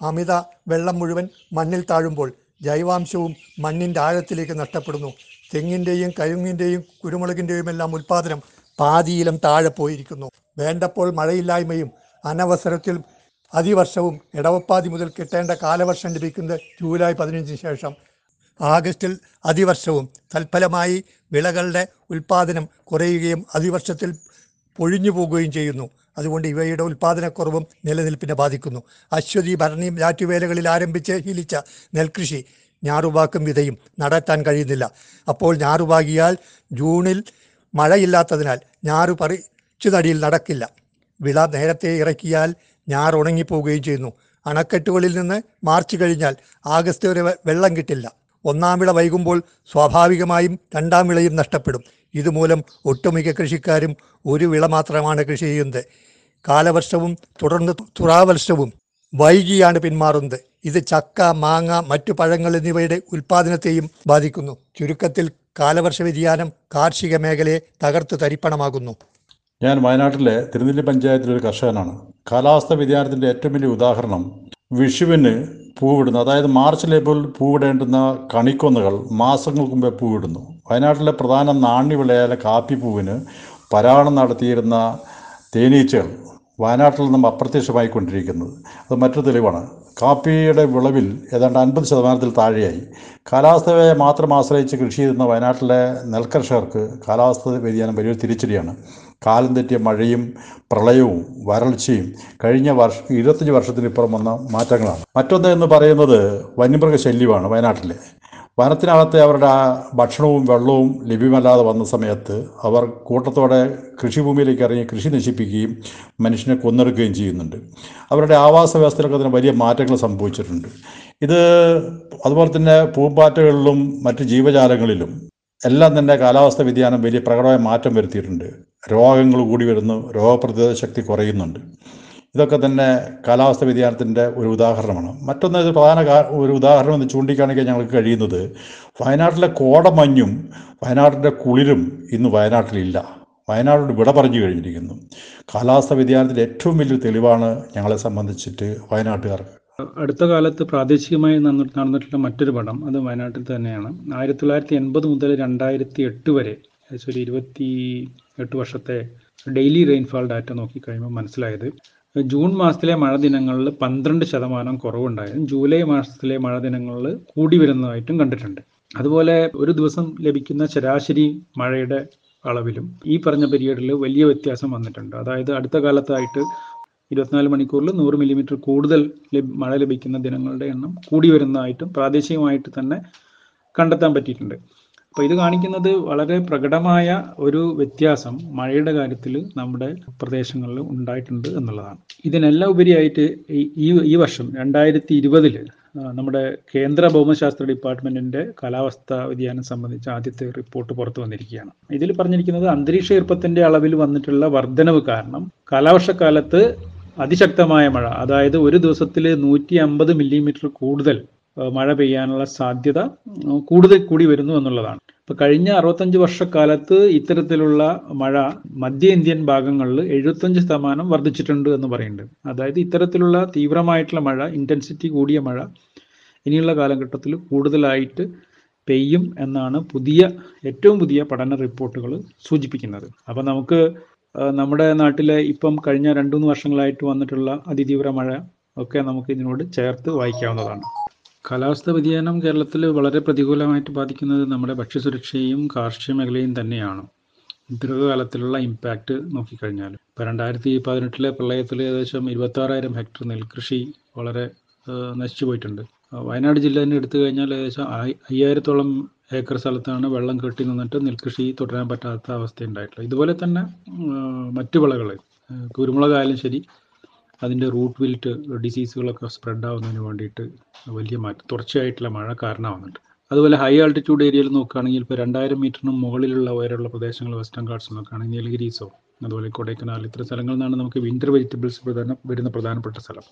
അമിത വെള്ളം മുഴുവൻ മണ്ണിൽ താഴുമ്പോൾ ജൈവാംശവും മണ്ണിന്റെ ആഴത്തിലേക്ക് നഷ്ടപ്പെടുന്നു. തെങ്ങിന്റെയും കഴുങ്ങിന്റെയും കുരുമുളകിന്റെയും എല്ലാം ഉൽപ്പാദനം പാതിയിലും താഴെ പോയിരിക്കുന്നു. വേണ്ടപ്പോൾ മഴയില്ലായ്മയും അനവസരത്തിൽ അതിവർഷവും ഇടവപ്പാതി മുതൽ കിട്ടേണ്ട കാലവർഷം ലഭിക്കുന്നത് ജൂലൈ പതിനഞ്ചിന് ശേഷം. ആഗസ്റ്റിൽ അതിവർഷവും തൽഫലമായി വിളകളുടെ ഉൽപ്പാദനം കുറയുകയും അതിവർഷത്തിൽ പൊഴിഞ്ഞു പോകുകയും ചെയ്യുന്നു. അതുകൊണ്ട് ഇവയുടെ ഉൽപ്പാദനക്കുറവും നിലനിൽപ്പിനെ ബാധിക്കുന്നു. അശ്വതി ഭരണി ഞാറ്റുവേലകളിൽ ആരംഭിച്ച് ഹീലിച്ച നെൽകൃഷി ഞാറുവാക്കും വിതയും നടത്താൻ കഴിയുന്നില്ല. അപ്പോൾ ഞാറുവാകിയാൽ ജൂണിൽ മഴയില്ലാത്തതിനാൽ ഞാറു പറിച്ചു നടിയിൽ നടക്കില്ല. വിള നേരത്തെ ഇറക്കിയാൽ ഞാറ് ഉണങ്ങിപ്പോവുകയും ചെയ്യുന്നു. അണക്കെട്ടുകളിൽ നിന്ന് മാർച്ച് കഴിഞ്ഞാൽ ആഗസ്റ്റ് വരെ വെള്ളം കിട്ടില്ല. ഒന്നാം വിള വൈകുമ്പോൾ സ്വാഭാവികമായും രണ്ടാം വിളയും നഷ്ടപ്പെടും. ഇതുമൂലം ഒട്ടുമിക്ക കൃഷിക്കാരും ഒരു വിള മാത്രമാണ് കൃഷി ചെയ്യുന്നത്. കാലവർഷവും തുടർന്ന് തുറാവർഷവും വൈകിയാണ് പിന്മാറുന്നത്. ഇത് ചക്ക മാങ്ങ മറ്റു പഴങ്ങൾ എന്നിവയുടെ ഉൽപ്പാദനത്തെയും ബാധിക്കുന്നു. ചുരുക്കത്തിൽ കാലവർഷ വ്യതിയാനം കാർഷിക മേഖലയെ തകർത്ത് തരിപ്പണമാകുന്നു ഞാൻ വയനാട്ടിലെ തിരുനെല്ലി പഞ്ചായത്തിലെ ഒരു കർഷകനാണ്. കാലാവസ്ഥ വ്യതിയാനത്തിന്റെ ഏറ്റവും വലിയ ഉദാഹരണം വിഷുവിന് പൂവിടുന്നു. അതായത് മാർച്ചിൽ ഏപ്രിൽ പൂവിടേണ്ടുന്ന കണിക്കൊന്നകൾ മാസങ്ങൾക്ക് മുമ്പേ പൂവിടുന്നു. വയനാട്ടിലെ പ്രധാന നാണ്യവിളയായ കാപ്പിപ്പൂവിന് പരാഗണം നടത്തിയിരുന്ന തേനീച്ചകൾ വയനാട്ടിൽ നിന്നും അപ്രത്യക്ഷമായി കൊണ്ടിരിക്കുന്നത്. അത് മറ്റൊരു തെളിവാണ്. കാപ്പിയുടെ വിളവിൽ ഏതാണ്ട് അൻപത് ശതമാനത്തിൽ താഴെയായി. കാലാവസ്ഥയെ മാത്രം ആശ്രയിച്ച് കൃഷി ചെയ്യുന്ന വയനാട്ടിലെ നെൽകർഷകർക്ക് കാലാവസ്ഥ വ്യതിയാനം വലിയൊരു തിരിച്ചടിയാണ്. കാലം തെറ്റിയ മഴയും പ്രളയവും വരൾച്ചയും കഴിഞ്ഞ വർഷ ഇരുപത്തഞ്ച് വർഷത്തിനിപ്പുറം വന്ന മാറ്റങ്ങളാണ്. മറ്റൊന്ന് എന്ന് പറയുന്നത് വന്യമൃഗ ശല്യമാണ് വയനാട്ടിലെ. വനത്തിനകത്തെ അവരുടെ ഭക്ഷണവും വെള്ളവും ലഭ്യമല്ലാതെ വന്ന സമയത്ത് അവർ കൂട്ടത്തോടെ കൃഷിഭൂമിയിലേക്ക് ഇറങ്ങി കൃഷി നശിപ്പിക്കുകയും മനുഷ്യനെ കൊന്നെടുക്കുകയും ചെയ്യുന്നുണ്ട്. അവരുടെ ആവാസ വ്യവസ്ഥയിലൊക്കെ അതിന് വലിയ മാറ്റങ്ങൾ സംഭവിച്ചിട്ടുണ്ട്. ഇത് അതുപോലെ തന്നെ പൂമ്പാറ്റകളിലും മറ്റ് ജീവജാലങ്ങളിലും എല്ലാം തന്നെ കാലാവസ്ഥ വ്യതിയാനം വലിയ പ്രകടമായ മാറ്റം വരുത്തിയിട്ടുണ്ട്. രോഗങ്ങൾ കൂടി വരുന്നു രോഗപ്രതിരോധ ശക്തി കുറയുന്നുണ്ട്. ഇതൊക്കെ തന്നെ കാലാവസ്ഥ വ്യതിയാനത്തിന്റെ ഒരു ഉദാഹരണമാണ്. മറ്റൊന്ന് പ്രധാന ഒരു ഉദാഹരണം എന്ന് ചൂണ്ടിക്കാണിക്കാൻ ഞങ്ങൾക്ക് കഴിയുന്നത് വയനാട്ടിലെ കോടമഞ്ഞും വയനാട്ടിന്റെ കുളിരും ഇന്ന് വയനാട്ടിലില്ല. വയനാടോട് വിട പറഞ്ഞു കഴിഞ്ഞിരിക്കുന്നു. കാലാവസ്ഥ വ്യതിയാനത്തിന്റെ ഏറ്റവും വലിയൊരു തെളിവാണ് ഞങ്ങളെ സംബന്ധിച്ചിട്ട് വയനാട്ടുകാർക്ക്. അടുത്ത കാലത്ത് പ്രാദേശികമായി നടന്ന- നടന്നിട്ടുള്ള മറ്റൊരു പടം അത് വയനാട്ടിൽ തന്നെയാണ്. ആയിരത്തി തൊള്ളായിരത്തി എൺപത് മുതൽ രണ്ടായിരത്തി എട്ട് വരെ ഏകദേശം ഒരു ഇരുപത്തി എട്ട് വർഷത്തെ ഡെയിലി റെയിൻഫാൾ ഡാറ്റ നോക്കിക്കഴിയുമ്പോൾ മനസ്സിലായത്. ജൂൺ മാസത്തിലെ മഴ ദിനങ്ങളിൽ പന്ത്രണ്ട് ശതമാനം കുറവുണ്ടായിരുന്നു. ജൂലൈ മാസത്തിലെ മഴ ദിനങ്ങളിൽ കൂടി വരുന്നതായിട്ടും കണ്ടിട്ടുണ്ട്. അതുപോലെ ഒരു ദിവസം ലഭിക്കുന്ന ശരാശരി മഴയുടെ അളവിലും ഈ പറഞ്ഞ പീരീഡിൽ വലിയ വ്യത്യാസം വന്നിട്ടുണ്ട്. അതായത് അടുത്ത കാലത്തായിട്ട് ഇരുപത്തിനാല് മണിക്കൂറിൽ നൂറ് മില്ലിമീറ്റർ കൂടുതൽ മഴ ലഭിക്കുന്ന ദിനങ്ങളുടെ എണ്ണം കൂടി വരുന്നതായിട്ടും പ്രാദേശികമായിട്ട് തന്നെ കണ്ടെത്താൻ പറ്റിയിട്ടുണ്ട്. അപ്പോൾ ഇത് കാണിക്കുന്നത് വളരെ പ്രകടമായ ഒരു വ്യത്യാസം മഴയുടെ കാര്യത്തിൽ നമ്മുടെ പ്രദേശങ്ങളിൽ ഉണ്ടായിട്ടുണ്ട് എന്നുള്ളതാണ്. ഇതിനെല്ലാം ഉപരിയായിട്ട് ഈ- ഈ വർഷം രണ്ടായിരത്തി ഇരുപതിൽ നമ്മുടെ കേന്ദ്ര ഭൗമശാസ്ത്ര ഡിപ്പാർട്ട്മെന്റിന്റെ കാലാവസ്ഥാ വ്യതിയാനം സംബന്ധിച്ച ആദ്യത്തെ റിപ്പോർട്ട് പുറത്തു വന്നിരിക്കുകയാണ്. ഇതിൽ പറഞ്ഞിരിക്കുന്നത് അന്തരീക്ഷ ഈർപ്പത്തിന്റെ അളവിൽ വന്നിട്ടുള്ള വർധനവ് കാരണം കാലവർഷക്കാലത്ത് അതിശക്തമായ മഴ അതായത് ഒരു ദിവസത്തിൽ നൂറ്റി അമ്പത് മില്ലിമീറ്റർ കൂടുതൽ മഴ പെയ്യാനുള്ള സാധ്യത കൂടുതൽ കൂടി വരുന്നു എന്നുള്ളതാണ്. ഇപ്പൊ കഴിഞ്ഞ അറുപത്തഞ്ച് വർഷക്കാലത്ത് ഇത്തരത്തിലുള്ള മഴ മധ്യ ഇന്ത്യൻ ഭാഗങ്ങളിൽ എഴുപത്തഞ്ച് ശതമാനം വർദ്ധിച്ചിട്ടുണ്ട് എന്ന് പറയുന്നുണ്ട്. അതായത് ഇത്തരത്തിലുള്ള തീവ്രമായിട്ടുള്ള മഴ ഇന്റൻസിറ്റി കൂടിയ മഴ ഇനിയുള്ള കാലഘട്ടത്തിൽ കൂടുതലായിട്ട് പെയ്യും എന്നാണ് പുതിയ ഏറ്റവും പുതിയ പഠന റിപ്പോർട്ടുകൾ സൂചിപ്പിക്കുന്നത്. അപ്പം നമുക്ക് നമ്മുടെ നാട്ടിലെ ഇപ്പം കഴിഞ്ഞ രണ്ടു മൂന്ന് വർഷങ്ങളായിട്ട് വന്നിട്ടുള്ള അതിതീവ്ര മഴ ഒക്കെ നമുക്ക് ഇതിനോട് ചേർത്ത് വായിക്കാവുന്നതാണ്. കാലാവസ്ഥ വ്യതിയാനം കേരളത്തിൽ വളരെ പ്രതികൂലമായിട്ട് ബാധിക്കുന്നത് നമ്മുടെ ഭക്ഷ്യസുരക്ഷയും കാർഷിക മേഖലയും തന്നെയാണ്. ദീർഘകാലത്തിലുള്ള ഇമ്പാക്റ്റ് നോക്കിക്കഴിഞ്ഞാൽ. ഇപ്പോൾ രണ്ടായിരത്തി പതിനെട്ടിലെ പ്രളയത്തിൽ ഏകദേശം ഇരുപത്തി ആറായിരം ഹെക്ടർ നെൽകൃഷി വളരെ നശിച്ചു പോയിട്ടുണ്ട്. വയനാട് ജില്ല തന്നെ എടുത്തു കഴിഞ്ഞാൽ ഏകദേശം അയ്യായിരത്തോളം ഏക്കർ സ്ഥലത്താണ് വെള്ളം കെട്ടി നിന്നിട്ട് നെൽകൃഷി തുടരാൻ പറ്റാത്ത അവസ്ഥ ഉണ്ടായിട്ടുള്ളത് ഇതുപോലെ തന്നെ മറ്റു വിളകൾ കുരുമുളകായാലും ശരി അതിന്റെ റൂട്ട് വിൽറ്റ് ഡിസീസുകളൊക്കെ സ്പ്രെഡ് ആവുന്നതിന് വേണ്ടിയിട്ട് വലിയ മാറ്റം തുടർച്ചയായിട്ടുള്ള മഴ കാരണമാവുന്നുണ്ട്. അതുപോലെ ഹൈ ആൾട്ടിറ്റ്യൂഡ് ഏരിയയിൽ നോക്കുകയാണെങ്കിൽ ഇപ്പോൾ രണ്ടായിരം മീറ്ററിനും മുകളിലുള്ള ഉയരമുള്ള പ്രദേശങ്ങൾ വെസ്റ്റേൺ ഗാർഡ്സ് നോക്കുകയാണെങ്കിൽ നീലഗിരീസോ അതുപോലെ കൊടൈക്കനാൽ ഇത്തരം സ്ഥലങ്ങളിൽ നിന്നാണ് നമുക്ക് വിന്റർ വെജിറ്റബിൾസ് പ്രധാന വരുന്ന പ്രധാനപ്പെട്ട സ്ഥലം.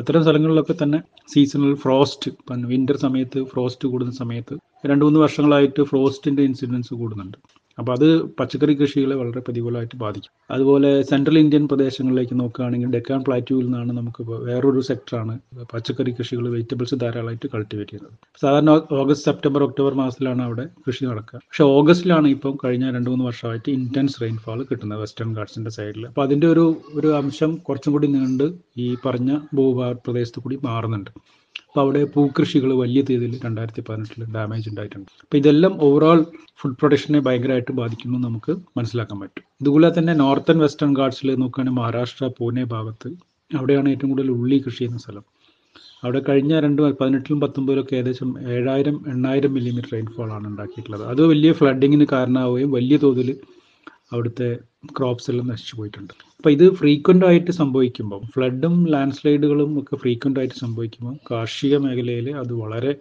അത്തരം സ്ഥലങ്ങളിലൊക്കെ തന്നെ സീസണൽ ഫ്രോസ്റ്റ് വിന്റർ സമയത്ത് ഫ്രോസ്റ്റ് കൂടുന്ന സമയത്ത് രണ്ട് മൂന്ന് വർഷങ്ങളായിട്ട് ഫ്രോസ്റ്റിന്റെ ഇൻസിഡൻസ് കൂടുന്നുണ്ട്. അപ്പോൾ അത് പച്ചക്കറി കൃഷികളെ വളരെ പ്രതികൂലമായിട്ട് ബാധിക്കും. അതുപോലെ സെൻട്രൽ ഇന്ത്യൻ പ്രദേശങ്ങളിലേക്ക് നോക്കുകയാണെങ്കിൽ ഡെക്കാൻ പ്ലാറ്റ്യൂവിൽ നിന്നാണ് നമുക്ക് വേറൊരു സെക്ടറാണ് പച്ചക്കറി കൃഷികൾ വെജിറ്റബിൾസ് ധാരാളമായിട്ട് കൾട്ടിവേറ്റ് ചെയ്യുന്നത്. സാധാരണ ഓഗസ്റ്റ് സെപ്റ്റംബർ ഒക്ടോബർ മാസത്തിലാണ് അവിടെ കൃഷി നടക്കുക. പക്ഷെ ഓഗസ്റ്റിലാണ് ഇപ്പം കഴിഞ്ഞ രണ്ട് മൂന്ന് വർഷമായിട്ട് ഇന്റൻസ് റെയിൻഫാൾ കിട്ടുന്നത് വെസ്റ്റേൺ ഗാർഡ്സിന്റെ സൈഡിൽ അപ്പോൾ അതിന്റെ ഒരു ഒരു അംശം കുറച്ചും കൂടി നീണ്ട് ഈ പറഞ്ഞ ഭൂഭാഗ പ്രദേശത്ത് കൂടി മാറുന്നുണ്ട്. അപ്പോൾ അവിടെ പൂക്കൃഷികൾ വലിയ രീതിയിൽ രണ്ടായിരത്തി പതിനെട്ടിൽ ഡാമേജ് ഉണ്ടായിട്ടുണ്ട്. അപ്പോൾ ഇതെല്ലാം ഓവറോൾ ഫുഡ് പ്രൊഡക്ഷനെ ഭയങ്കരമായിട്ട് ബാധിക്കുന്നു നമുക്ക് മനസ്സിലാക്കാൻ പറ്റും. ഇതുപോലെ തന്നെ നോർത്തേൺ വെസ്റ്റേൺ ഗാർഡ്സിൽ നോക്കുകയാണെങ്കിൽ മഹാരാഷ്ട്ര പൂനെ ഭാഗത്ത് അവിടെയാണ് ഏറ്റവും കൂടുതൽ ഉള്ളി കൃഷി ചെയ്യുന്ന സ്ഥലം. അവിടെ കഴിഞ്ഞ രണ്ട് പതിനെട്ടിലും പത്തൊമ്പതിലൊക്കെ ഏകദേശം ഏഴായിരം എണ്ണായിരം മില്ലിമീറ്റർ റെയിൻഫോൾ ആണ് ഉണ്ടാക്കിയിട്ടുള്ളത്. അത് വലിയ ഫ്ലഡിങ്ങിന് കാരണമാവുകയും വലിയ തോതിൽ അവിടുത്തെ ക്രോപ്സ് എല്ലാം നശിച്ചു പോയിട്ടുണ്ട്. അപ്പോൾ ഇത് ഫ്രീക്വന്റ് ആയിട്ട് സംഭവിക്കുമ്പോൾ ഫ്ലഡും ലാൻഡ് സ്ലൈഡുകളും ഒക്കെ ഫ്രീക്വന്റ് ആയിട്ട് സംഭവിക്കുമ്പോൾ കാർഷിക മേഖലയിൽ അത് വളരെ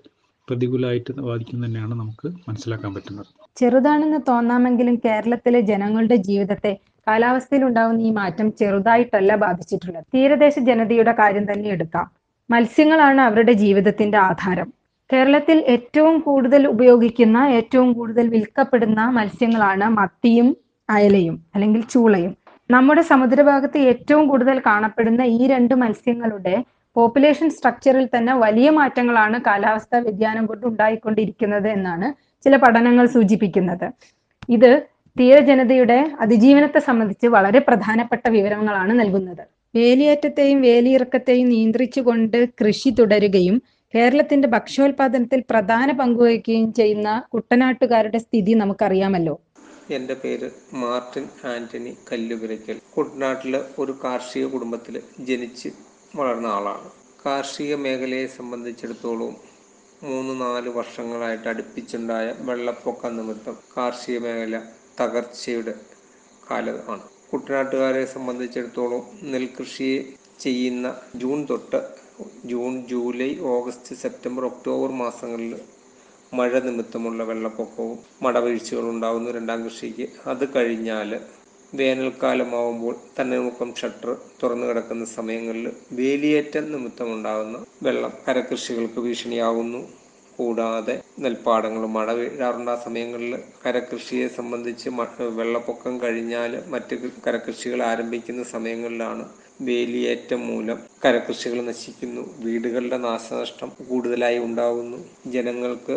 പ്രതികൂലമായിട്ട് ബാധിക്കും തന്നെയാണ് നമുക്ക് മനസ്സിലാക്കാൻ പറ്റുന്നത്. ചെറുതാണെന്ന് തോന്നാമെങ്കിലും കേരളത്തിലെ ജനങ്ങളുടെ ജീവിതത്തെ കാലാവസ്ഥയിൽ ഉണ്ടാകുന്ന ഈ മാറ്റം ചെറുതായിട്ടല്ല ബാധിച്ചിട്ടുള്ളത്. തീരദേശ ജനതയുടെ കാര്യം തന്നെ എടുക്കാം. മത്സ്യങ്ങളാണ് അവരുടെ ജീവിതത്തിന്റെ ആധാരം. കേരളത്തിൽ ഏറ്റവും കൂടുതൽ ഉപയോഗിക്കുന്ന ഏറ്റവും കൂടുതൽ വിൽക്കപ്പെടുന്ന മത്സ്യങ്ങളാണ് മത്തിയും അയലയും അല്ലെങ്കിൽ ചൂളയും. നമ്മുടെ സമുദ്രഭാഗത്ത് ഏറ്റവും കൂടുതൽ കാണപ്പെടുന്ന ഈ രണ്ട് മത്സ്യങ്ങളുടെ പോപ്പുലേഷൻ സ്ട്രക്ചറിൽ തന്നെ വലിയ മാറ്റങ്ങളാണ് കാലാവസ്ഥാ വ്യതിയാനം കൊണ്ട് ഉണ്ടായിക്കൊണ്ടിരിക്കുന്നത് എന്നാണ് ചില പഠനങ്ങൾ സൂചിപ്പിക്കുന്നത്. ഇത് തീരജനതയുടെ അതിജീവനത്തെ സംബന്ധിച്ച് വളരെ പ്രധാനപ്പെട്ട വിവരങ്ങളാണ് നൽകുന്നത്. വേലിയേറ്റത്തെയും വേലിയിറക്കത്തെയും നിയന്ത്രിച്ചുകൊണ്ട് കൃഷി തുടരുകയും കേരളത്തിന്റെ ഭക്ഷ്യോൽപാദനത്തിൽ പ്രധാന പങ്കുവഹിക്കുകയും ചെയ്യുന്ന കുട്ടനാട്ടുകാരുടെ സ്ഥിതി നമുക്കറിയാമല്ലോ. എന്റെ പേര് മാർട്ടിൻ ആന്റണി കല്ലുപുരയ്ക്കൽ കുട്ടനാട്ടിലെ ഒരു കാർഷിക കുടുംബത്തിൽ ജനിച്ച് വളർന്ന ആളാണ്. കാർഷിക മേഖലയെ സംബന്ധിച്ചിടത്തോളം മൂന്ന് നാല് വർഷങ്ങളായിട്ട് അടുപ്പിച്ചുണ്ടായ വെള്ളപ്പൊക്ക നിമിത്തം കാർഷിക മേഖല തകർച്ചയുടെ കാലമാണ്. കുട്ടനാട്ടുകാരെ സംബന്ധിച്ചിടത്തോളം നെൽകൃഷിയെ ചെയ്യുന്ന ജൂൺ തൊട്ട് June July August September October മാസങ്ങളിൽ മഴ നിമിത്തമുള്ള വെള്ളപ്പൊക്കവും മടവീഴ്ചകൾ ഉണ്ടാകുന്നു രണ്ടാം കൃഷിക്ക്. അത് കഴിഞ്ഞാൽ വേനൽക്കാലമാവുമ്പോൾ തണ്ണീർമുക്കം ഷട്ടർ തുറന്നു കിടക്കുന്ന സമയങ്ങളിൽ വേലിയേറ്റം നിമിത്തമുണ്ടാകുന്ന വെള്ളം കരകൃഷികൾക്ക് ഭീഷണിയാകുന്നു കൂടാതെ നെൽപ്പാടങ്ങൾ മഴ വീഴാറുണ്ട്. ആ സമയങ്ങളിൽ കരകൃഷിയെ സംബന്ധിച്ച് വെള്ളപ്പൊക്കം കഴിഞ്ഞാൽ മറ്റ് കരകൃഷികൾ ആരംഭിക്കുന്ന സമയങ്ങളിലാണ് വേലിയേറ്റം മൂലം കരകൃഷികൾ നശിക്കുന്നു. വീടുകളുടെ നാശനഷ്ടം കൂടുതലായി ഉണ്ടാകുന്നു ജനങ്ങൾക്ക്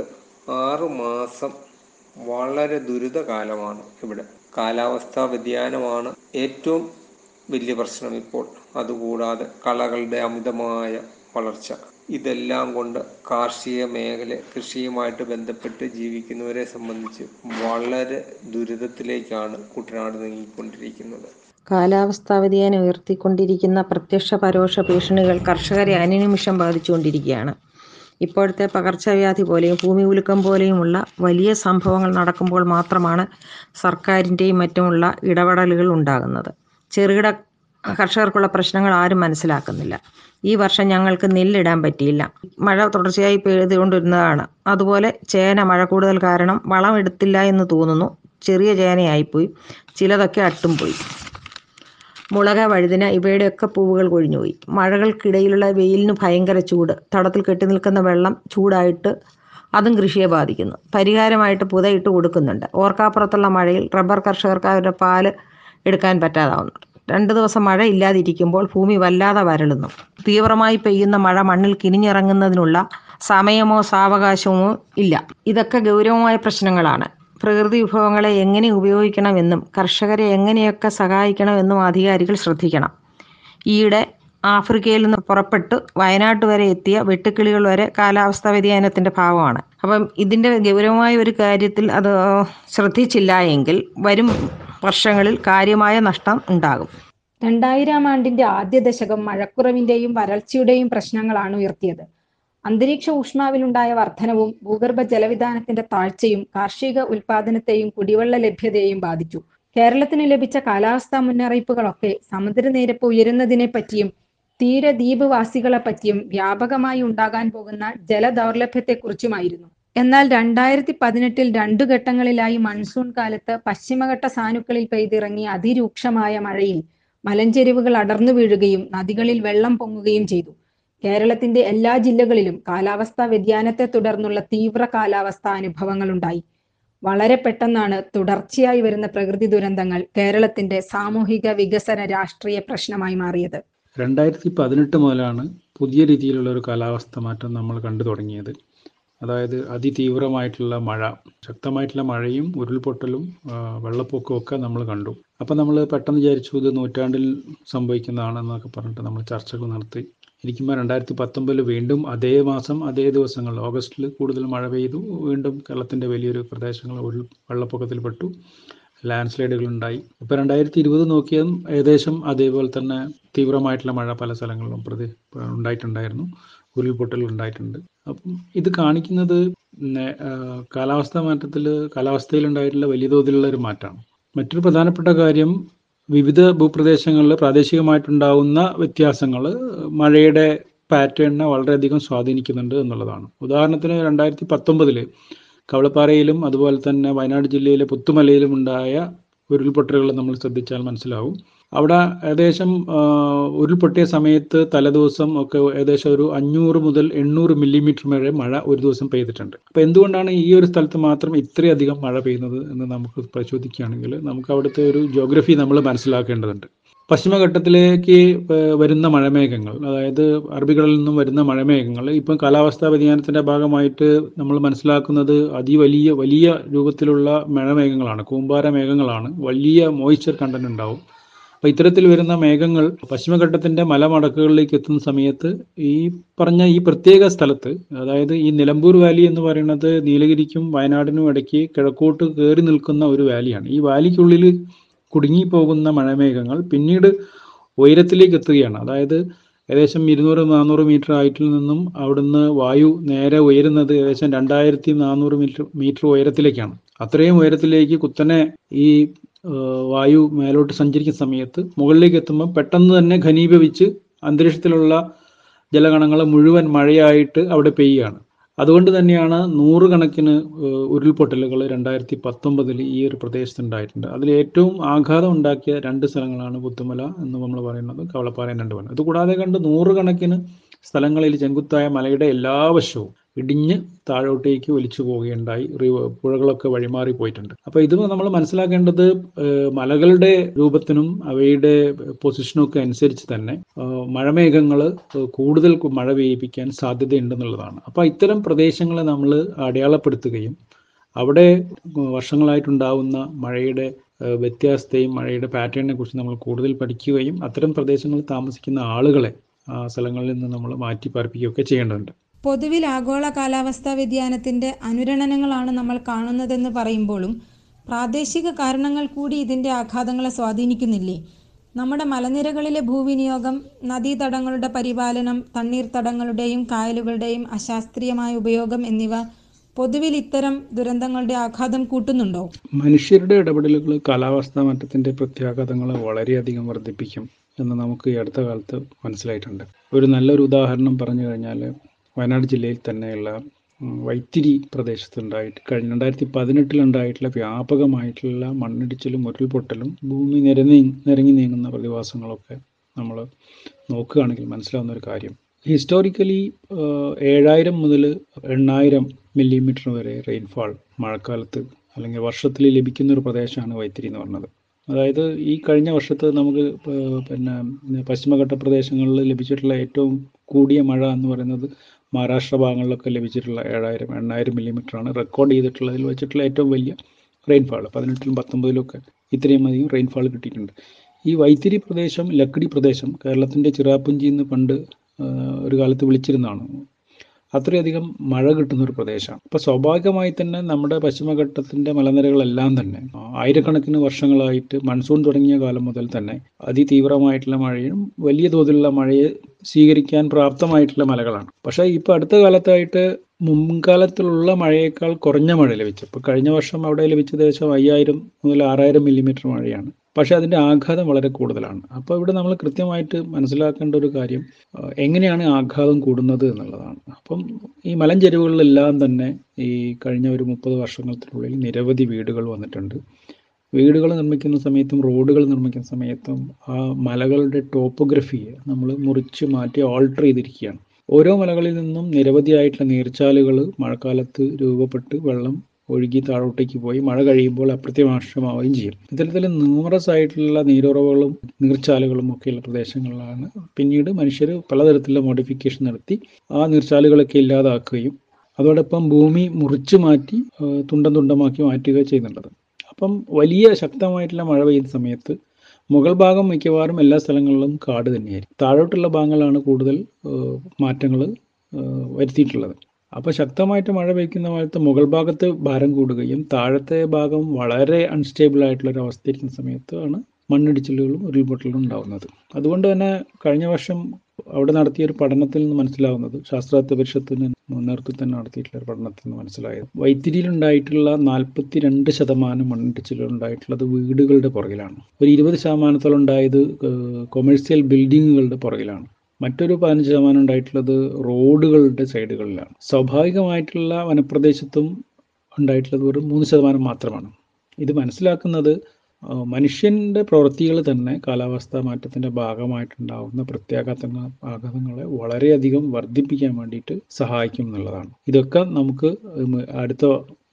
ആറു മാസം വളരെ ദുരിതകാലമാണ് ഇവിടെ. കാലാവസ്ഥാ വ്യതിയാനമാണ് ഏറ്റവും വലിയ പ്രശ്നം ഇപ്പോൾ. അതുകൂടാതെ കളകളുടെ അമിതമായ വളർച്ച. ഇതെല്ലാം കൊണ്ട് കാർഷിക മേഖല കൃഷിയുമായിട്ട് ബന്ധപ്പെട്ട് ജീവിക്കുന്നവരെ സംബന്ധിച്ച് വളരെ ദുരിതത്തിലേക്കാണ് കുട്ടനാട് നീങ്ങിക്കൊണ്ടിരിക്കുന്നത്. കാലാവസ്ഥാ വ്യതിയാനം ഉയർത്തിക്കൊണ്ടിരിക്കുന്ന പ്രത്യക്ഷ പരോക്ഷ ഭീഷണികൾ കർഷകരെ അനുനിമിഷം ബാധിച്ചുകൊണ്ടിരിക്കുകയാണ്. ഇപ്പോഴത്തെ പകർച്ചവ്യാധി പോലെയും ഭൂമി ഉലുക്കം പോലെയുമുള്ള വലിയ സംഭവങ്ങൾ നടക്കുമ്പോൾ മാത്രമാണ് സർക്കാരിന്റെയും മറ്റുമുള്ള ഇടപെടലുകൾ ഉണ്ടാകുന്നത്. ചെറുകിട കർഷകർക്കുള്ള പ്രശ്നങ്ങൾ ആരും മനസ്സിലാക്കുന്നില്ല. ഈ വർഷം ഞങ്ങൾക്ക് നെല്ലിടാൻ പറ്റിയില്ല. മഴ തുടർച്ചയായി പെയ്തുകൊണ്ടിരുന്നതാണ്. അതുപോലെ ചേന മഴ കൂടുതൽ കാരണം വളം എടുത്തില്ല എന്ന് തോന്നുന്നു. ചെറിയ ചേനയായിപ്പോയി. ചിലതൊക്കെ അട്ടും പോയി. മുളക വഴുതിന ഇവയുടെയൊക്കെ പൂവുകൾ കൊഴിഞ്ഞുപോയി. മഴകൾക്കിടയിലുള്ള വെയിലിന് ഭയങ്കര ചൂട്. തടത്തിൽ കെട്ടി നിൽക്കുന്ന വെള്ളം ചൂടായിട്ട് അതും കൃഷിയെ ബാധിക്കുന്നു. പരിഹാരമായിട്ട് പുതയിട്ട് കൊടുക്കുന്നുണ്ട്. ഓർക്കാപ്പുറത്തുള്ള മഴയിൽ റബ്ബർ കർഷകർക്ക് അവരുടെ പാൽ എടുക്കാൻ പറ്റാതാവുന്നു രണ്ട് ദിവസം മഴ ഇല്ലാതിരിക്കുമ്പോൾ ഭൂമി വല്ലാതെ വരളുന്നു. തീവ്രമായി പെയ്യുന്ന മഴ മണ്ണിൽ കിനിഞ്ഞിറങ്ങുന്നതിനുള്ള സമയമോ സാവകാശമോ ഇല്ല. ഇതൊക്കെ ഗൗരവമായ പ്രശ്നങ്ങളാണ്. പ്രകൃതി വിഭവങ്ങളെ എങ്ങനെ ഉപയോഗിക്കണമെന്നും കർഷകരെ എങ്ങനെയൊക്കെ സഹായിക്കണമെന്നും അധികാരികൾ ശ്രദ്ധിക്കണം. ഈയിടെ ആഫ്രിക്കയിൽ നിന്ന് പുറപ്പെട്ട് വയനാട്ട് വരെ എത്തിയ വെട്ടുക്കിളികൾ വരെ കാലാവസ്ഥാ വ്യതിയാനത്തിന്റെ ഭാഗമാണ് അപ്പം ഇതിന്റെ ഗൗരവമായ ഒരു കാര്യത്തിൽ അത് ശ്രദ്ധിച്ചില്ല എങ്കിൽ വരും വർഷങ്ങളിൽ കാര്യമായ നഷ്ടം ഉണ്ടാകും. രണ്ടായിരം ആണ്ടിന്റെ ആദ്യ ദശകം മഴക്കുറവിന്റെയും വരൾച്ചയുടെയും പ്രശ്നങ്ങളാണ് ഉയർത്തിയത്. അന്തരീക്ഷ ഊഷ്മാവിലുണ്ടായ വർധനവും ഭൂഗർഭ ജലവിധാനത്തിന്റെ താഴ്ചയും കാർഷിക ഉൽപാദനത്തെയും കുടിവെള്ള ലഭ്യതയെയും ബാധിച്ചു. കേരളത്തിന് ലഭിച്ച കാലാവസ്ഥാ മുന്നറിയിപ്പുകളൊക്കെ സമുദ്രനിരപ്പ് ഉയരുന്നതിനെ പറ്റിയും തീരദ്വീപവാസികളെ പറ്റിയും വ്യാപകമായി ഉണ്ടാകാൻ പോകുന്ന ജലദൗർലഭ്യത്തെക്കുറിച്ചുമായിരുന്നു. എന്നാൽ രണ്ടായിരത്തി പതിനെട്ടിൽ രണ്ടു ഘട്ടങ്ങളിലായി മൺസൂൺ കാലത്ത് പശ്ചിമഘട്ട സാനുക്കളിൽ പെയ്തിറങ്ങിയ അതിരൂക്ഷമായ മഴയിൽ മലഞ്ചെരിവുകൾ അടർന്നു വീഴുകയും നദികളിൽ വെള്ളം പൊങ്ങുകയും ചെയ്തു. കേരളത്തിന്റെ എല്ലാ ജില്ലകളിലും കാലാവസ്ഥാ വ്യതിയാനത്തെ തുടർന്നുള്ള തീവ്ര കാലാവസ്ഥാ അനുഭവങ്ങൾ ഉണ്ടായി. വളരെ പെട്ടെന്നാണ് തുടർച്ചയായി വരുന്ന പ്രകൃതി ദുരന്തങ്ങൾ കേരളത്തിന്റെ സാമൂഹിക വികസന രാഷ്ട്രീയ പ്രശ്നമായി മാറിയത്. രണ്ടായിരത്തി പതിനെട്ട് മുതലാണ് പുതിയ രീതിയിലുള്ള ഒരു കാലാവസ്ഥ മാറ്റം നമ്മൾ കണ്ടു തുടങ്ങിയത്. അതായത് അതിതീവ്രമായിട്ടുള്ള മഴ ശക്തമായിട്ടുള്ള മഴയും ഉരുൾപൊട്ടലും വെള്ളപ്പൊക്കവും ഒക്കെ നമ്മൾ കണ്ടു. അപ്പം നമ്മൾ പെട്ടെന്ന് വിചാരിച്ചു ഇത് നൂറ്റാണ്ടിൽ സംഭവിക്കുന്നതാണെന്നൊക്കെ പറഞ്ഞിട്ട് നമ്മൾ ചർച്ചകൾ നടത്തി. ഇരിക്കുമ്പോൾ രണ്ടായിരത്തി പത്തൊമ്പതിൽ വീണ്ടും അതേ മാസം അതേ ദിവസങ്ങൾ ഓഗസ്റ്റിൽ കൂടുതൽ മഴ പെയ്തു. വീണ്ടും കേരളത്തിന്റെ വലിയൊരു പ്രദേശങ്ങൾ ഉരുൾ വെള്ളപ്പൊക്കത്തിൽപ്പെട്ടു ലാൻഡ് സ്ലൈഡുകൾ ഉണ്ടായി ഇപ്പോൾ രണ്ടായിരത്തി ഇരുപത് നോക്കിയാൽ ഏകദേശം അതേപോലെ തന്നെ തീവ്രമായിട്ടുള്ള മഴ പല സ്ഥലങ്ങളിലും പ്രതി ഉണ്ടായിട്ടുണ്ടായിരുന്നു. ഉരുൾപൊട്ടൽ ഉണ്ടായിട്ടുണ്ട്. അപ്പം ഇത് കാണിക്കുന്നത് കാലാവസ്ഥാ മാറ്റത്തിൽ കാലാവസ്ഥയിൽ ഉണ്ടായിട്ടുള്ള വലിയ തോതിലുള്ള ഒരു മാറ്റമാണ്. മറ്റൊരു പ്രധാനപ്പെട്ട കാര്യം വിവിധ ഭൂപ്രദേശങ്ങളിൽ പ്രാദേശികമായിട്ടുണ്ടാവുന്ന വ്യത്യാസങ്ങൾ മഴയുടെ പാറ്റേണിനെ വളരെയധികം സ്വാധീനിക്കുന്നുണ്ട് എന്നുള്ളതാണ്. ഉദാഹരണത്തിന് രണ്ടായിരത്തി പത്തൊമ്പതിൽ കവളപ്പാറയിലും അതുപോലെ തന്നെ വയനാട് ജില്ലയിലെ പുത്തുമലയിലും ഉണ്ടായ ഉരുൾപൊട്ടലുകൾ നമ്മൾ ശ്രദ്ധിച്ചാൽ മനസ്സിലാവും. അവിടെ ഏകദേശം ഉരുൾപൊട്ടിയ സമയത്ത് തലേദിവസം ഒക്കെ ഏകദേശം ഒരു അഞ്ഞൂറ് മുതൽ എണ്ണൂറ് മില്ലിമീറ്റർ വരെ മഴ ഒരു ദിവസം പെയ്തിട്ടുണ്ട്. അപ്പോൾ എന്തുകൊണ്ടാണ് ഈ ഒരു സ്ഥലത്ത് മാത്രം ഇത്രയധികം മഴ പെയ്യുന്നത് എന്ന് നമുക്ക് പരിശോധിക്കുകയാണെങ്കിൽ നമുക്ക് അവിടുത്തെ ഒരു ജോഗ്രഫി നമ്മൾ മനസ്സിലാക്കേണ്ടതുണ്ട്. പശ്ചിമഘട്ടത്തിലേക്ക് വരുന്ന മഴമേഘങ്ങൾ അതായത് അറബിക്കടലിൽ നിന്നും വരുന്ന മഴമേഘങ്ങൾ ഇപ്പം കാലാവസ്ഥാ വ്യതിയാനത്തിന്റെ ഭാഗമായിട്ട് നമ്മൾ മനസ്സിലാക്കുന്നത് അതിവലിയ വലിയ രൂപത്തിലുള്ള മഴമേഘങ്ങളാണ് കൂമ്പാര മേഘങ്ങളാണ് വലിയ മോയിസ്ചർ കണ്ടന്റ് ഉണ്ടാവും. അപ്പൊ ഇത്തരത്തിൽ വരുന്ന മേഘങ്ങൾ പശ്ചിമഘട്ടത്തിന്റെ മലമടക്കുകളിലേക്ക് എത്തുന്ന സമയത്ത് ഈ പറഞ്ഞ ഈ പ്രത്യേക സ്ഥലത്ത് അതായത് ഈ നിലമ്പൂർ വാലി എന്ന് പറയുന്നത് നീലഗിരിക്കും വയനാടിനും ഇടയ്ക്ക് കിഴക്കോട്ട് കയറി നിൽക്കുന്ന ഒരു വാലിയാണ്. ഈ വാലിക്കുള്ളിൽ കുടുങ്ങിപ്പോകുന്ന മഴമേഘങ്ങൾ പിന്നീട് ഉയരത്തിലേക്ക് എത്തുകയാണ്. അതായത് ഏകദേശം ഇരുന്നൂറ് നാനൂറ് മീറ്റർ ഹൈറ്റിൽ നിന്നും അവിടുന്ന് വായു നേരെ ഉയരുന്നത് ഏകദേശം രണ്ടായിരത്തി നാനൂറ് മീറ്റർ മീറ്റർ ഉയരത്തിലേക്കാണ്. അത്രയും ഉയരത്തിലേക്ക് കുത്തനെ ഈ വായു മേലോട്ട് സഞ്ചരിക്കുന്ന സമയത്ത് മുകളിലേക്ക് എത്തുമ്പോൾ പെട്ടെന്ന് തന്നെ ഘനീഭവിച്ച് അന്തരീക്ഷത്തിലുള്ള ജലകണങ്ങൾ മുഴുവൻ മഴയായിട്ട് അവിടെ പെയ്യുകയാണ്. അതുകൊണ്ട് തന്നെയാണ് നൂറുകണക്കിന് ഉരുൾപൊട്ടലുകൾ രണ്ടായിരത്തി പത്തൊമ്പതിൽ ഈ ഒരു പ്രദേശത്ത് ഉണ്ടായിട്ടുണ്ട് അതിൽ ഏറ്റവും ആഘാതം ഉണ്ടാക്കിയ രണ്ട് സ്ഥലങ്ങളാണ് പുത്തുമല എന്ന് നമ്മൾ പറയുന്നത് കവളപ്പാറ രണ്ട് ഇത് ഇതുകൂടാതെ കണ്ട് നൂറുകണക്കിന് സ്ഥലങ്ങളിൽ ചെങ്കുത്തായ മലയുടെ എല്ലാ വശവും ഇടിഞ്ഞ് താഴോട്ടേക്ക് ഒലിച്ചു പോവുകയുണ്ടായി. പുഴകളൊക്കെ വഴിമാറി പോയിട്ടുണ്ട്. അപ്പോൾ ഇത് നമ്മൾ മനസ്സിലാക്കേണ്ടത് മലകളുടെ രൂപത്തിനും അവയുടെ പൊസിഷനും ഒക്കെ അനുസരിച്ച് തന്നെ മഴമേഘങ്ങൾ കൂടുതൽ മഴ പെയ്യിപ്പിക്കാൻ സാധ്യതയുണ്ടെന്നുള്ളതാണ്. അപ്പോൾ ഇത്തരം പ്രദേശങ്ങളെ നമ്മൾ അടയാളപ്പെടുത്തുകയും അവിടെ വർഷങ്ങളായിട്ടുണ്ടാവുന്ന മഴയുടെ വ്യത്യാസത്തെയും മഴയുടെ പാറ്റേണിനെ കുറിച്ച് നമ്മൾ കൂടുതൽ പഠിക്കുകയും അത്തരം പ്രദേശങ്ങളിൽ താമസിക്കുന്ന ആളുകളെ സ്ഥലങ്ങളിൽ നിന്ന് നമ്മൾ മാറ്റി പാർപ്പിക്കുകയൊക്കെ ചെയ്യേണ്ടതുണ്ട്. പൊതുവിൽ ആഗോള കാലാവസ്ഥാ വ്യതിയാനത്തിന്റെ അനുരണനങ്ങളാണ് നമ്മൾ കാണുന്നതെന്ന് പറയുമ്പോഴും പ്രാദേശിക കാരണങ്ങൾ കൂടി ഇതിന്റെ ആഘാതങ്ങളെ സ്വാധീനിക്കുന്നില്ലേ? നമ്മുടെ മലനിരകളിലെ ഭൂവിനിയോഗം നദീതടങ്ങളുടെ പരിപാലനം തണ്ണീർത്തടങ്ങളുടെയും കായലുകളുടെയും അശാസ്ത്രീയമായ ഉപയോഗം എന്നിവ പൊതുവിൽ ഇത്തരം ദുരന്തങ്ങളുടെ ആഘാതം കൂട്ടുന്നുണ്ടോ? മനുഷ്യരുടെ ഇടപെടലുകൾ കാലാവസ്ഥാ മാറ്റത്തിന്റെ പ്രത്യാഘാതങ്ങളെ വളരെയധികം വർദ്ധിപ്പിക്കും എന്ന് നമുക്ക് ഈ അടുത്ത കാലത്ത് മനസ്സിലായിട്ടുണ്ട്. ഒരു നല്ലൊരു ഉദാഹരണം പറഞ്ഞു കഴിഞ്ഞാൽ വയനാട് ജില്ലയിൽ തന്നെയുള്ള വൈത്തിരി പ്രദേശത്തുണ്ടായിട്ട് കഴിഞ്ഞ രണ്ടായിരത്തി പതിനെട്ടിലുണ്ടായിട്ടുള്ള വ്യാപകമായിട്ടുള്ള മണ്ണിടിച്ചിലും ഉരുൾപൊട്ടലും ഭൂമി നിരങ്ങി നിരങ്ങി നീങ്ങുന്ന പ്രതിഭാസങ്ങളൊക്കെ നമ്മൾ നോക്കുകയാണെങ്കിൽ മനസ്സിലാവുന്ന ഒരു കാര്യം. ഹിസ്റ്റോറിക്കലി ഏഴായിരം മുതൽ എണ്ണായിരം മില്ലിമീറ്റർ വരെ റെയിൻഫാൾ മഴക്കാലത്ത് അല്ലെങ്കിൽ വർഷത്തിൽ ലഭിക്കുന്ന ഒരു പ്രദേശമാണ് വൈത്തിരി എന്ന് പറഞ്ഞത്. അതായത് ഈ കഴിഞ്ഞ വർഷത്ത് നമുക്ക് പിന്നെ പശ്ചിമഘട്ട പ്രദേശങ്ങളിൽ ലഭിച്ചിട്ടുള്ള ഏറ്റവും കൂടിയ മഴ എന്ന് പറയുന്നത് മഹാരാഷ്ട്ര ഭാഗങ്ങളിലൊക്കെ ലഭിച്ചിട്ടുള്ള ഏഴായിരം എണ്ണായിരം മില്ലിമീറ്റർ ആണ് റെക്കോർഡ് ചെയ്തിട്ടുള്ളതിൽ വെച്ചിട്ടുള്ള ഏറ്റവും വലിയ റെയിൻഫാൾ പതിനെട്ടിലും പത്തൊമ്പതിലും ഒക്കെ ഇത്രയും അധികം റെയിൻഫാൾ കിട്ടിയിട്ടുണ്ട്. ഈ വൈത്തിരി പ്രദേശം ലക്കിടി പ്രദേശം കേരളത്തിന്റെ ചിറാപ്പുഞ്ചി എന്ന് പണ്ട് ഒരു കാലത്ത് വിളിച്ചിരുന്നതാണ്? അത്രയധികം മഴ കിട്ടുന്ന ഒരു പ്രദേശമാണ്. അപ്പോൾ സ്വാഭാവികമായി തന്നെ നമ്മുടെ പശ്ചിമഘട്ടത്തിന്റെ മലനിരകളെല്ലാം തന്നെ ആയിരക്കണക്കിന് വർഷങ്ങളായിട്ട് മൺസൂൺ തുടങ്ങിയ കാലം മുതൽ തന്നെ അതിതീവ്രമായിട്ടുള്ള മഴയും വലിയ തോതിലുള്ള മഴയെ സ്വീകരിക്കാൻ പ്രാപ്തമായിട്ടുള്ള മലകളാണ്. പക്ഷേ ഇപ്പോൾ അടുത്ത കാലത്തായിട്ട് മുൻകാലത്തിലുള്ള മഴയേക്കാൾ കുറഞ്ഞ മഴ ലഭിച്ചു. ഇപ്പോൾ കഴിഞ്ഞ വർഷം അവിടെ ലഭിച്ചത് ഏകദേശം അയ്യായിരം മുതൽ ആറായിരം മില്ലിമീറ്റർ മഴയാണ്. പക്ഷേ അതിന്റെ ആഘാതം വളരെ കൂടുതലാണ്. അപ്പോൾ ഇവിടെ നമ്മൾ കൃത്യമായിട്ട് മനസ്സിലാക്കേണ്ട ഒരു കാര്യം എങ്ങനെയാണ് ആഘാതം കൂടുന്നത് എന്നുള്ളതാണ്. അപ്പം ഈ മലഞ്ചെരുവുകളിലെല്ലാം തന്നെ ഈ കഴിഞ്ഞ ഒരു മുപ്പത് വർഷങ്ങൾക്കുള്ളിൽ നിരവധി വീടുകൾ വന്നിട്ടുണ്ട്. വീടുകൾ നിർമ്മിക്കുന്ന സമയത്തും റോഡുകൾ നിർമ്മിക്കുന്ന സമയത്തും ആ മലകളുടെ ടോപ്പോഗ്രഫിയെ നമ്മൾ മുറിച്ച് മാറ്റി ഓൾട്ടർ ചെയ്തിരിക്കുകയാണ്. ഓരോ മലകളിൽ നിന്നും നിരവധിയായിട്ടുള്ള നീർച്ചാലുകൾ മഴക്കാലത്ത് രൂപപ്പെട്ട് വെള്ളം ഒഴുകി താഴോട്ടേക്ക് പോയി. മഴ കഴിയുമ്പോൾ അപ്രത്യമാക്ഷമാവുകയും ചെയ്യും. ഇത്തരത്തിൽ ന്യൂമറസ് ആയിട്ടുള്ള നീരുറവുകളും നീർച്ചാലുകളും ഒക്കെയുള്ള പ്രദേശങ്ങളിലാണ് പിന്നീട് മനുഷ്യർ പലതരത്തിലുള്ള മോഡിഫിക്കേഷൻ നടത്തി ആ നീർച്ചാലുകളൊക്കെ ഇല്ലാതാക്കുകയും അതോടൊപ്പം ഭൂമി മുറിച്ചു മാറ്റി തുണ്ടം തുണ്ടമാക്കി മാറ്റുക ചെയ്യുന്നുള്ളത് അപ്പം വലിയ ശക്തമായിട്ടുള്ള മഴ പെയ്യുന്ന സമയത്ത് മുഗൾ ഭാഗം മിക്കവാറും എല്ലാ സ്ഥലങ്ങളിലും കാട് തന്നെയായിരിക്കും. താഴോട്ടുള്ള ഭാഗങ്ങളാണ് കൂടുതൽ മാറ്റങ്ങൾ വരുത്തിയിട്ടുള്ളത്. അപ്പോൾ ശക്തമായിട്ട് മഴ പെയ്ക്കുന്ന കാലത്ത് മുകൾ ഭാഗത്ത് ഭാരം കൂടുകയും താഴത്തെ ഭാഗം വളരെ അൺസ്റ്റേബിൾ ആയിട്ടുള്ള ഒരു അവസ്ഥയിരിക്കുന്ന സമയത്താണ് മണ്ണിടിച്ചിലുകളും ഉരുൾപൊട്ടലുകളും ഉണ്ടാകുന്നത് അതുകൊണ്ട് തന്നെ കഴിഞ്ഞ വർഷം അവിടെ നടത്തിയ ഒരു പഠനത്തിൽ നിന്ന് മനസ്സിലാവുന്നത് ശാസ്ത്രാർത്ഥ പരിഷത്തിന് തന്നെ നടത്തിയിട്ടുള്ള ഒരു പഠനത്തിൽ നിന്ന് മനസ്സിലായത് വൈത്തിരിയിലുണ്ടായിട്ടുള്ള നാൽപ്പത്തി രണ്ട് ശതമാനം മണ്ണിടിച്ചിലുകൾ ഉണ്ടായിട്ടുള്ളത് വീടുകളുടെ പുറകിലാണ്. ഒരു ഇരുപത് ശതമാനത്തോളം ഉണ്ടായത് കൊമേഴ്സ്യൽ ബിൽഡിങ്ങുകളുടെ പുറകിലാണ്. മറ്റൊരു പതിനഞ്ച് ശതമാനം ഉണ്ടായിട്ടുള്ളത് റോഡുകളുടെ സൈഡുകളിലാണ്. സ്വാഭാവികമായിട്ടുള്ള വനപ്രദേശത്തും ഉണ്ടായിട്ടുള്ളത് വെറും മൂന്ന് ശതമാനം മാത്രമാണ്. ഇത് മനസ്സിലാക്കുന്നത് മനുഷ്യന്റെ പ്രവൃത്തികൾ തന്നെ കാലാവസ്ഥാ മാറ്റത്തിന്റെ ഭാഗമായിട്ടുണ്ടാകുന്ന പ്രത്യാഘാതങ്ങൾ ആഘാതങ്ങളെ വളരെയധികം വർദ്ധിപ്പിക്കാൻ വേണ്ടിയിട്ട് സഹായിക്കും എന്നുള്ളതാണ്. ഇതൊക്കെ നമുക്ക് അടുത്ത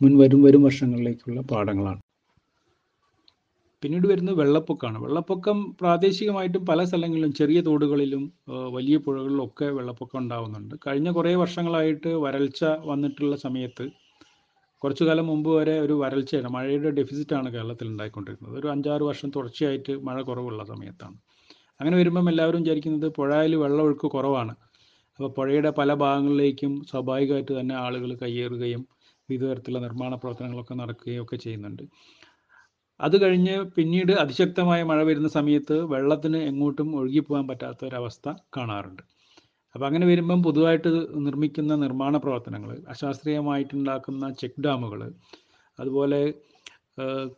മുൻ വരും വരും വർഷങ്ങളിലേക്കുള്ള പാഠങ്ങളാണ്. പിന്നീട് വരുന്നത് വെള്ളപ്പൊക്കമാണ് വെള്ളപ്പൊക്കം പ്രാദേശികമായിട്ടും പല സ്ഥലങ്ങളിലും ചെറിയ തോടുകളിലും വലിയ പുഴകളിലും ഒക്കെ വെള്ളപ്പൊക്കം ഉണ്ടാകുന്നുണ്ട് കഴിഞ്ഞ കുറേ വർഷങ്ങളായിട്ട് വരൾച്ച വന്നിട്ടുള്ള സമയത്ത് കുറച്ചു കാലം മുമ്പ് വരെ ഒരു വരൾച്ചയാണ്. മഴയുടെ ഡെഫിസിറ്റാണ് കേരളത്തിൽ ഉണ്ടായിക്കൊണ്ടിരുന്നത്. ഒരു അഞ്ചാറ് വർഷം തുടർച്ചയായിട്ട് മഴ കുറവുള്ള സമയത്താണ്. അങ്ങനെ വരുമ്പം എല്ലാവരും വിചാരിക്കുന്നത് പുഴയിൽ വെള്ളമൊഴുക്ക് കുറവാണ്. അപ്പോൾ പുഴയുടെ പല ഭാഗങ്ങളിലേക്കും സ്വാഭാവികമായിട്ട് തന്നെ ആളുകൾ കയ്യേറുകയും വിവിധ തരത്തിലുള്ള നിർമ്മാണ പ്രവർത്തനങ്ങളൊക്കെ നടക്കുകയും ഒക്കെ ചെയ്യുന്നുണ്ട്. അത് കഴിഞ്ഞ് പിന്നീട് അതിശക്തമായ മഴ വരുന്ന സമയത്ത് വെള്ളത്തിന് എങ്ങോട്ടും ഒഴുകിപ്പോകാൻ പറ്റാത്ത ഒരവസ്ഥ കാണാറുണ്ട്. അപ്പോൾ അങ്ങനെ വരുമ്പം പൊതുവായിട്ട് നിർമ്മിക്കുന്ന നിർമ്മാണ പ്രവർത്തനങ്ങൾ അശാസ്ത്രീയമായിട്ടുണ്ടാക്കുന്ന ചെക്ക് ഡാമുകൾ അതുപോലെ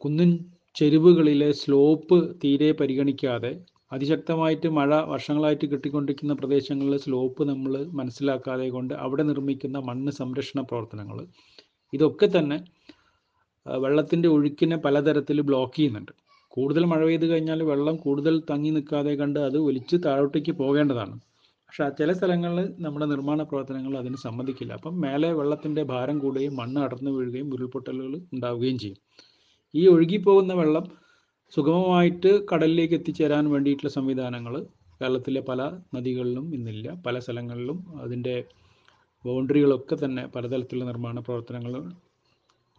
കുന്നിൻ ചെരുവുകളിലെ സ്ലോപ്പ് തീരെ പരിഗണിക്കാതെ അതിശക്തമായിട്ട് മഴ വർഷങ്ങളായിട്ട് കിട്ടിക്കൊണ്ടിരിക്കുന്ന പ്രദേശങ്ങളിലെ സ്ലോപ്പ് നമ്മൾ മനസ്സിലാക്കാതെ കൊണ്ട് അവിടെ നിർമ്മിക്കുന്ന മണ്ണ് സംരക്ഷണ പ്രവർത്തനങ്ങൾ ഇതൊക്കെ തന്നെ വെള്ളത്തിന്റെ ഒഴുക്കിനെ പലതരത്തിൽ ബ്ലോക്ക് ചെയ്യുന്നുണ്ട്. കൂടുതൽ മഴ പെയ്ത് കഴിഞ്ഞാൽ വെള്ളം കൂടുതൽ തങ്ങി നിൽക്കാതെ കണ്ട് അത് ഒലിച്ച് താഴോട്ടേക്ക് പോകേണ്ടതാണ്. പക്ഷെ ചില സ്ഥലങ്ങളിൽ നമ്മുടെ നിർമ്മാണ പ്രവർത്തനങ്ങൾ അതിന് സമ്മതിക്കില്ല. അപ്പം മേലെ വെള്ളത്തിന്റെ ഭാരം കൂടുകയും മണ്ണ് അടർന്നു വീഴുകയും ഉരുൾപൊട്ടലുകൾ ഉണ്ടാവുകയും ചെയ്യും. ഈ ഒഴുകിപ്പോകുന്ന വെള്ളം സുഗമമായിട്ട് കടലിലേക്ക് എത്തിച്ചേരാൻ വേണ്ടിയിട്ടുള്ള സംവിധാനങ്ങൾ കേരളത്തിലെ പല നദികളിലും ഇന്നില്ല. പല സ്ഥലങ്ങളിലും അതിന്റെ ബൗണ്ടറികളൊക്കെ തന്നെ പലതരത്തിലുള്ള നിർമ്മാണ പ്രവർത്തനങ്ങൾ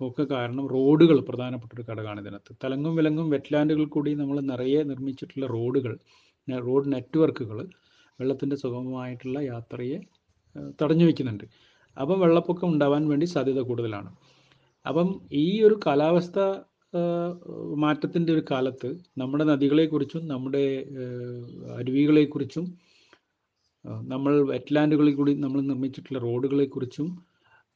ഒക്കെ കാരണം റോഡുകൾ പ്രധാനപ്പെട്ട ഒരു ഘടകമാണ് ഇതിനകത്ത്. തലങ്ങും വിലങ്ങും വെറ്റ്ലാൻഡുകൾ കൂടി നമ്മൾ നിറയെ നിർമ്മിച്ചിട്ടുള്ള റോഡുകൾ റോഡ് നെറ്റ്വർക്കുകൾ വെള്ളത്തിന്റെ സുഗമമായിട്ടുള്ള യാത്രയെ തടഞ്ഞു വയ്ക്കുന്നുണ്ട് അപ്പം വെള്ളപ്പൊക്കം ഉണ്ടാവാൻ വേണ്ടി സാധ്യത കൂടുതലാണ്. അപ്പം ഈ ഒരു കാലാവസ്ഥ മാറ്റത്തിന്റെ ഒരു കാലത്ത് നമ്മുടെ നദികളെക്കുറിച്ചും നമ്മുടെ അരുവികളെക്കുറിച്ചും നമ്മൾ വെറ്റ്ലാൻഡുകളിൽ കൂടി നമ്മൾ നിർമ്മിച്ചിട്ടുള്ള റോഡുകളെക്കുറിച്ചും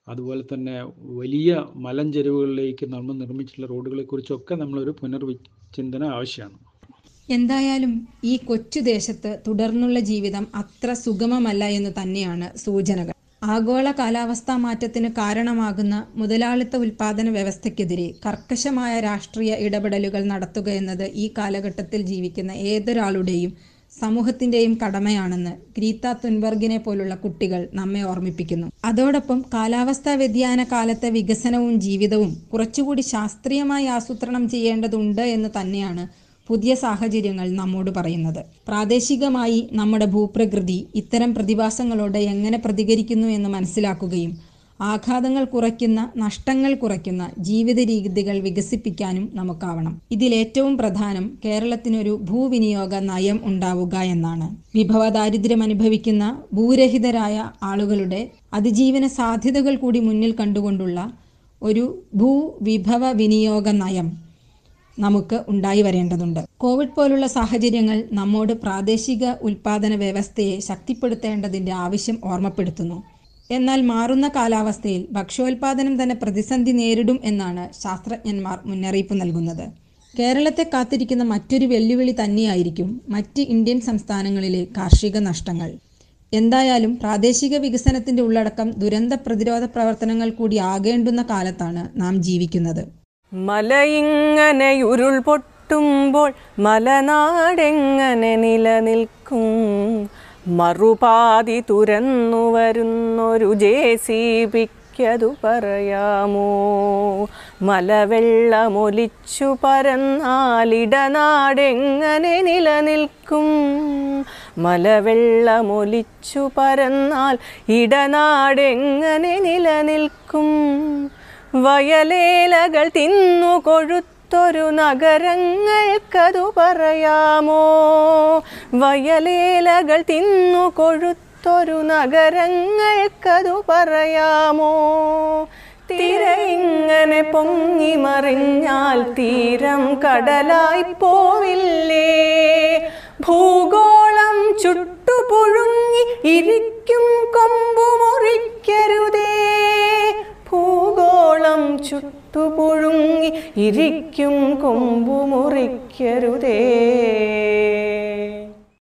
അതുപോലെ തന്നെ വലിയ മലഞ്ചെരുവുകളിലേക്ക് നമ്മൾ നിർമ്മിച്ചിട്ടുള്ള റോഡുകളെക്കുറിച്ചൊക്കെ നമ്മളൊരു പുനർവിചിന്തന ആവശ്യമാണ്. എന്തായാലും ഈ കൊച്ചു ദേശത്ത് തുടർന്നുള്ള ജീവിതം അത്ര സുഗമമല്ല എന്ന് തന്നെയാണ് സൂചനകൾ. ആഗോള കാലാവസ്ഥാ മാറ്റത്തിന് കാരണമാകുന്ന മുതലാളിത്ത ഉൽപാദന വ്യവസ്ഥയ്ക്കെതിരെ കർക്കശമായ രാഷ്ട്രീയ ഇടപെടലുകൾ നടത്തുക എന്നത് ഈ കാലഘട്ടത്തിൽ ജീവിക്കുന്ന ഏതൊരാളുടെയും സമൂഹത്തിന്റെയും കടമയാണെന്ന് ഗ്രീത്ത തുൻബർഗിനെ പോലുള്ള കുട്ടികൾ നമ്മെ ഓർമ്മിപ്പിക്കുന്നു. അതോടൊപ്പം കാലാവസ്ഥാ വ്യതിയാന കാലത്തെ വികസനവും ജീവിതവും കുറച്ചുകൂടി ശാസ്ത്രീയമായി ആസൂത്രണം ചെയ്യേണ്ടതുണ്ട് എന്ന് തന്നെയാണ് പുതിയ സാഹചര്യങ്ങൾ നമ്മോട് പറയുന്നത്. പ്രാദേശികമായി നമ്മുടെ ഭൂപ്രകൃതി ഇത്തരം പ്രതിഭാസങ്ങളോട് എങ്ങനെ പ്രതികരിക്കുന്നു എന്ന് മനസ്സിലാക്കുകയും ആഘാതങ്ങൾ കുറയ്ക്കുന്ന നഷ്ടങ്ങൾ കുറയ്ക്കുന്ന ജീവിത രീതികൾ വികസിപ്പിക്കാനും നമുക്കാവണം. ഇതിലേറ്റവും പ്രധാനം കേരളത്തിനൊരു ഭൂവിനിയോഗ നയം ഉണ്ടാവുക എന്നാണ്. വിഭവ ദാരിദ്ര്യം അനുഭവിക്കുന്ന ഭൂരഹിതരായ ആളുകളുടെ അതിജീവന സാധ്യതകൾ കൂടി മുന്നിൽ കണ്ടുകൊണ്ടുള്ള ഒരു ഭൂവിഭവ വിനിയോഗ നയം നമുക്ക് ഉണ്ടായി വരേണ്ടതുണ്ട്. കോവിഡ് പോലുള്ള സാഹചര്യങ്ങൾ നമ്മോട് പ്രാദേശിക ഉൽപാദന വ്യവസ്ഥയെ ശക്തിപ്പെടുത്തേണ്ടതിന്റെ ആവശ്യം ഓർമ്മപ്പെടുത്തുന്നു. എന്നാൽ മാറുന്ന കാലാവസ്ഥയിൽ ഭക്ഷ്യോൽപാദനം തന്നെ പ്രതിസന്ധി നേരിടും എന്നാണ് ശാസ്ത്രജ്ഞന്മാർ മുന്നറിയിപ്പ് നൽകുന്നത്. കേരളത്തെ കാത്തിരിക്കുന്ന മറ്റൊരു വെല്ലുവിളി തന്നെയായിരിക്കും മറ്റ് ഇന്ത്യൻ സംസ്ഥാനങ്ങളിലെ കാർഷിക നഷ്ടങ്ങൾ. എന്തായാലും പ്രാദേശിക വികസനത്തിന്റെ ഉള്ളടക്കം ദുരന്ത പ്രതിരോധ പ്രവർത്തനങ്ങൾ കൂടി ആകേണ്ടുന്ന കാലത്താണ് നാം ജീവിക്കുന്നത്. മലയിങ്ങനെ ഉരുൾപൊട്ടുമ്പോൾ മലനാടെങ്ങനെ നിലനിൽക്കും? മറുപാതി തുരന്നു വരുന്നൊരു ജെ സി പിക്കതു പറയാമോ? മലവെള്ളമൊലിച്ചു പരന്നാലിടനാടെങ്ങനെ നിലനിൽക്കും? മലവെള്ളമൊലിച്ചു പരന്നാൽ ഇടനാടെങ്ങനെ നിലനിൽക്കും? വയലേലകൾ തിന്നു കൊഴുത്തൊരു നഗരങ്ങൾക്കതു പറയാമോ? വയലേലകൾ തിന്നു കൊഴുത്തൊരു നഗരങ്ങൾക്കതു പറയാമോ? തിര ഇങ്ങനെ പൊങ്ങി മറിഞ്ഞാൽ തീരം കടലായി പോവില്ലേ? ഭൂഗോളം ചുട്ടുപുഴുങ്ങി ഇരിക്കും കൊമ്പു മുറിക്കരുതേ ഭൂഗോളം ചുട്ടുപുഴുങ്ങി ഇരിക്കും കൊമ്പു മുറിക്കരുതേ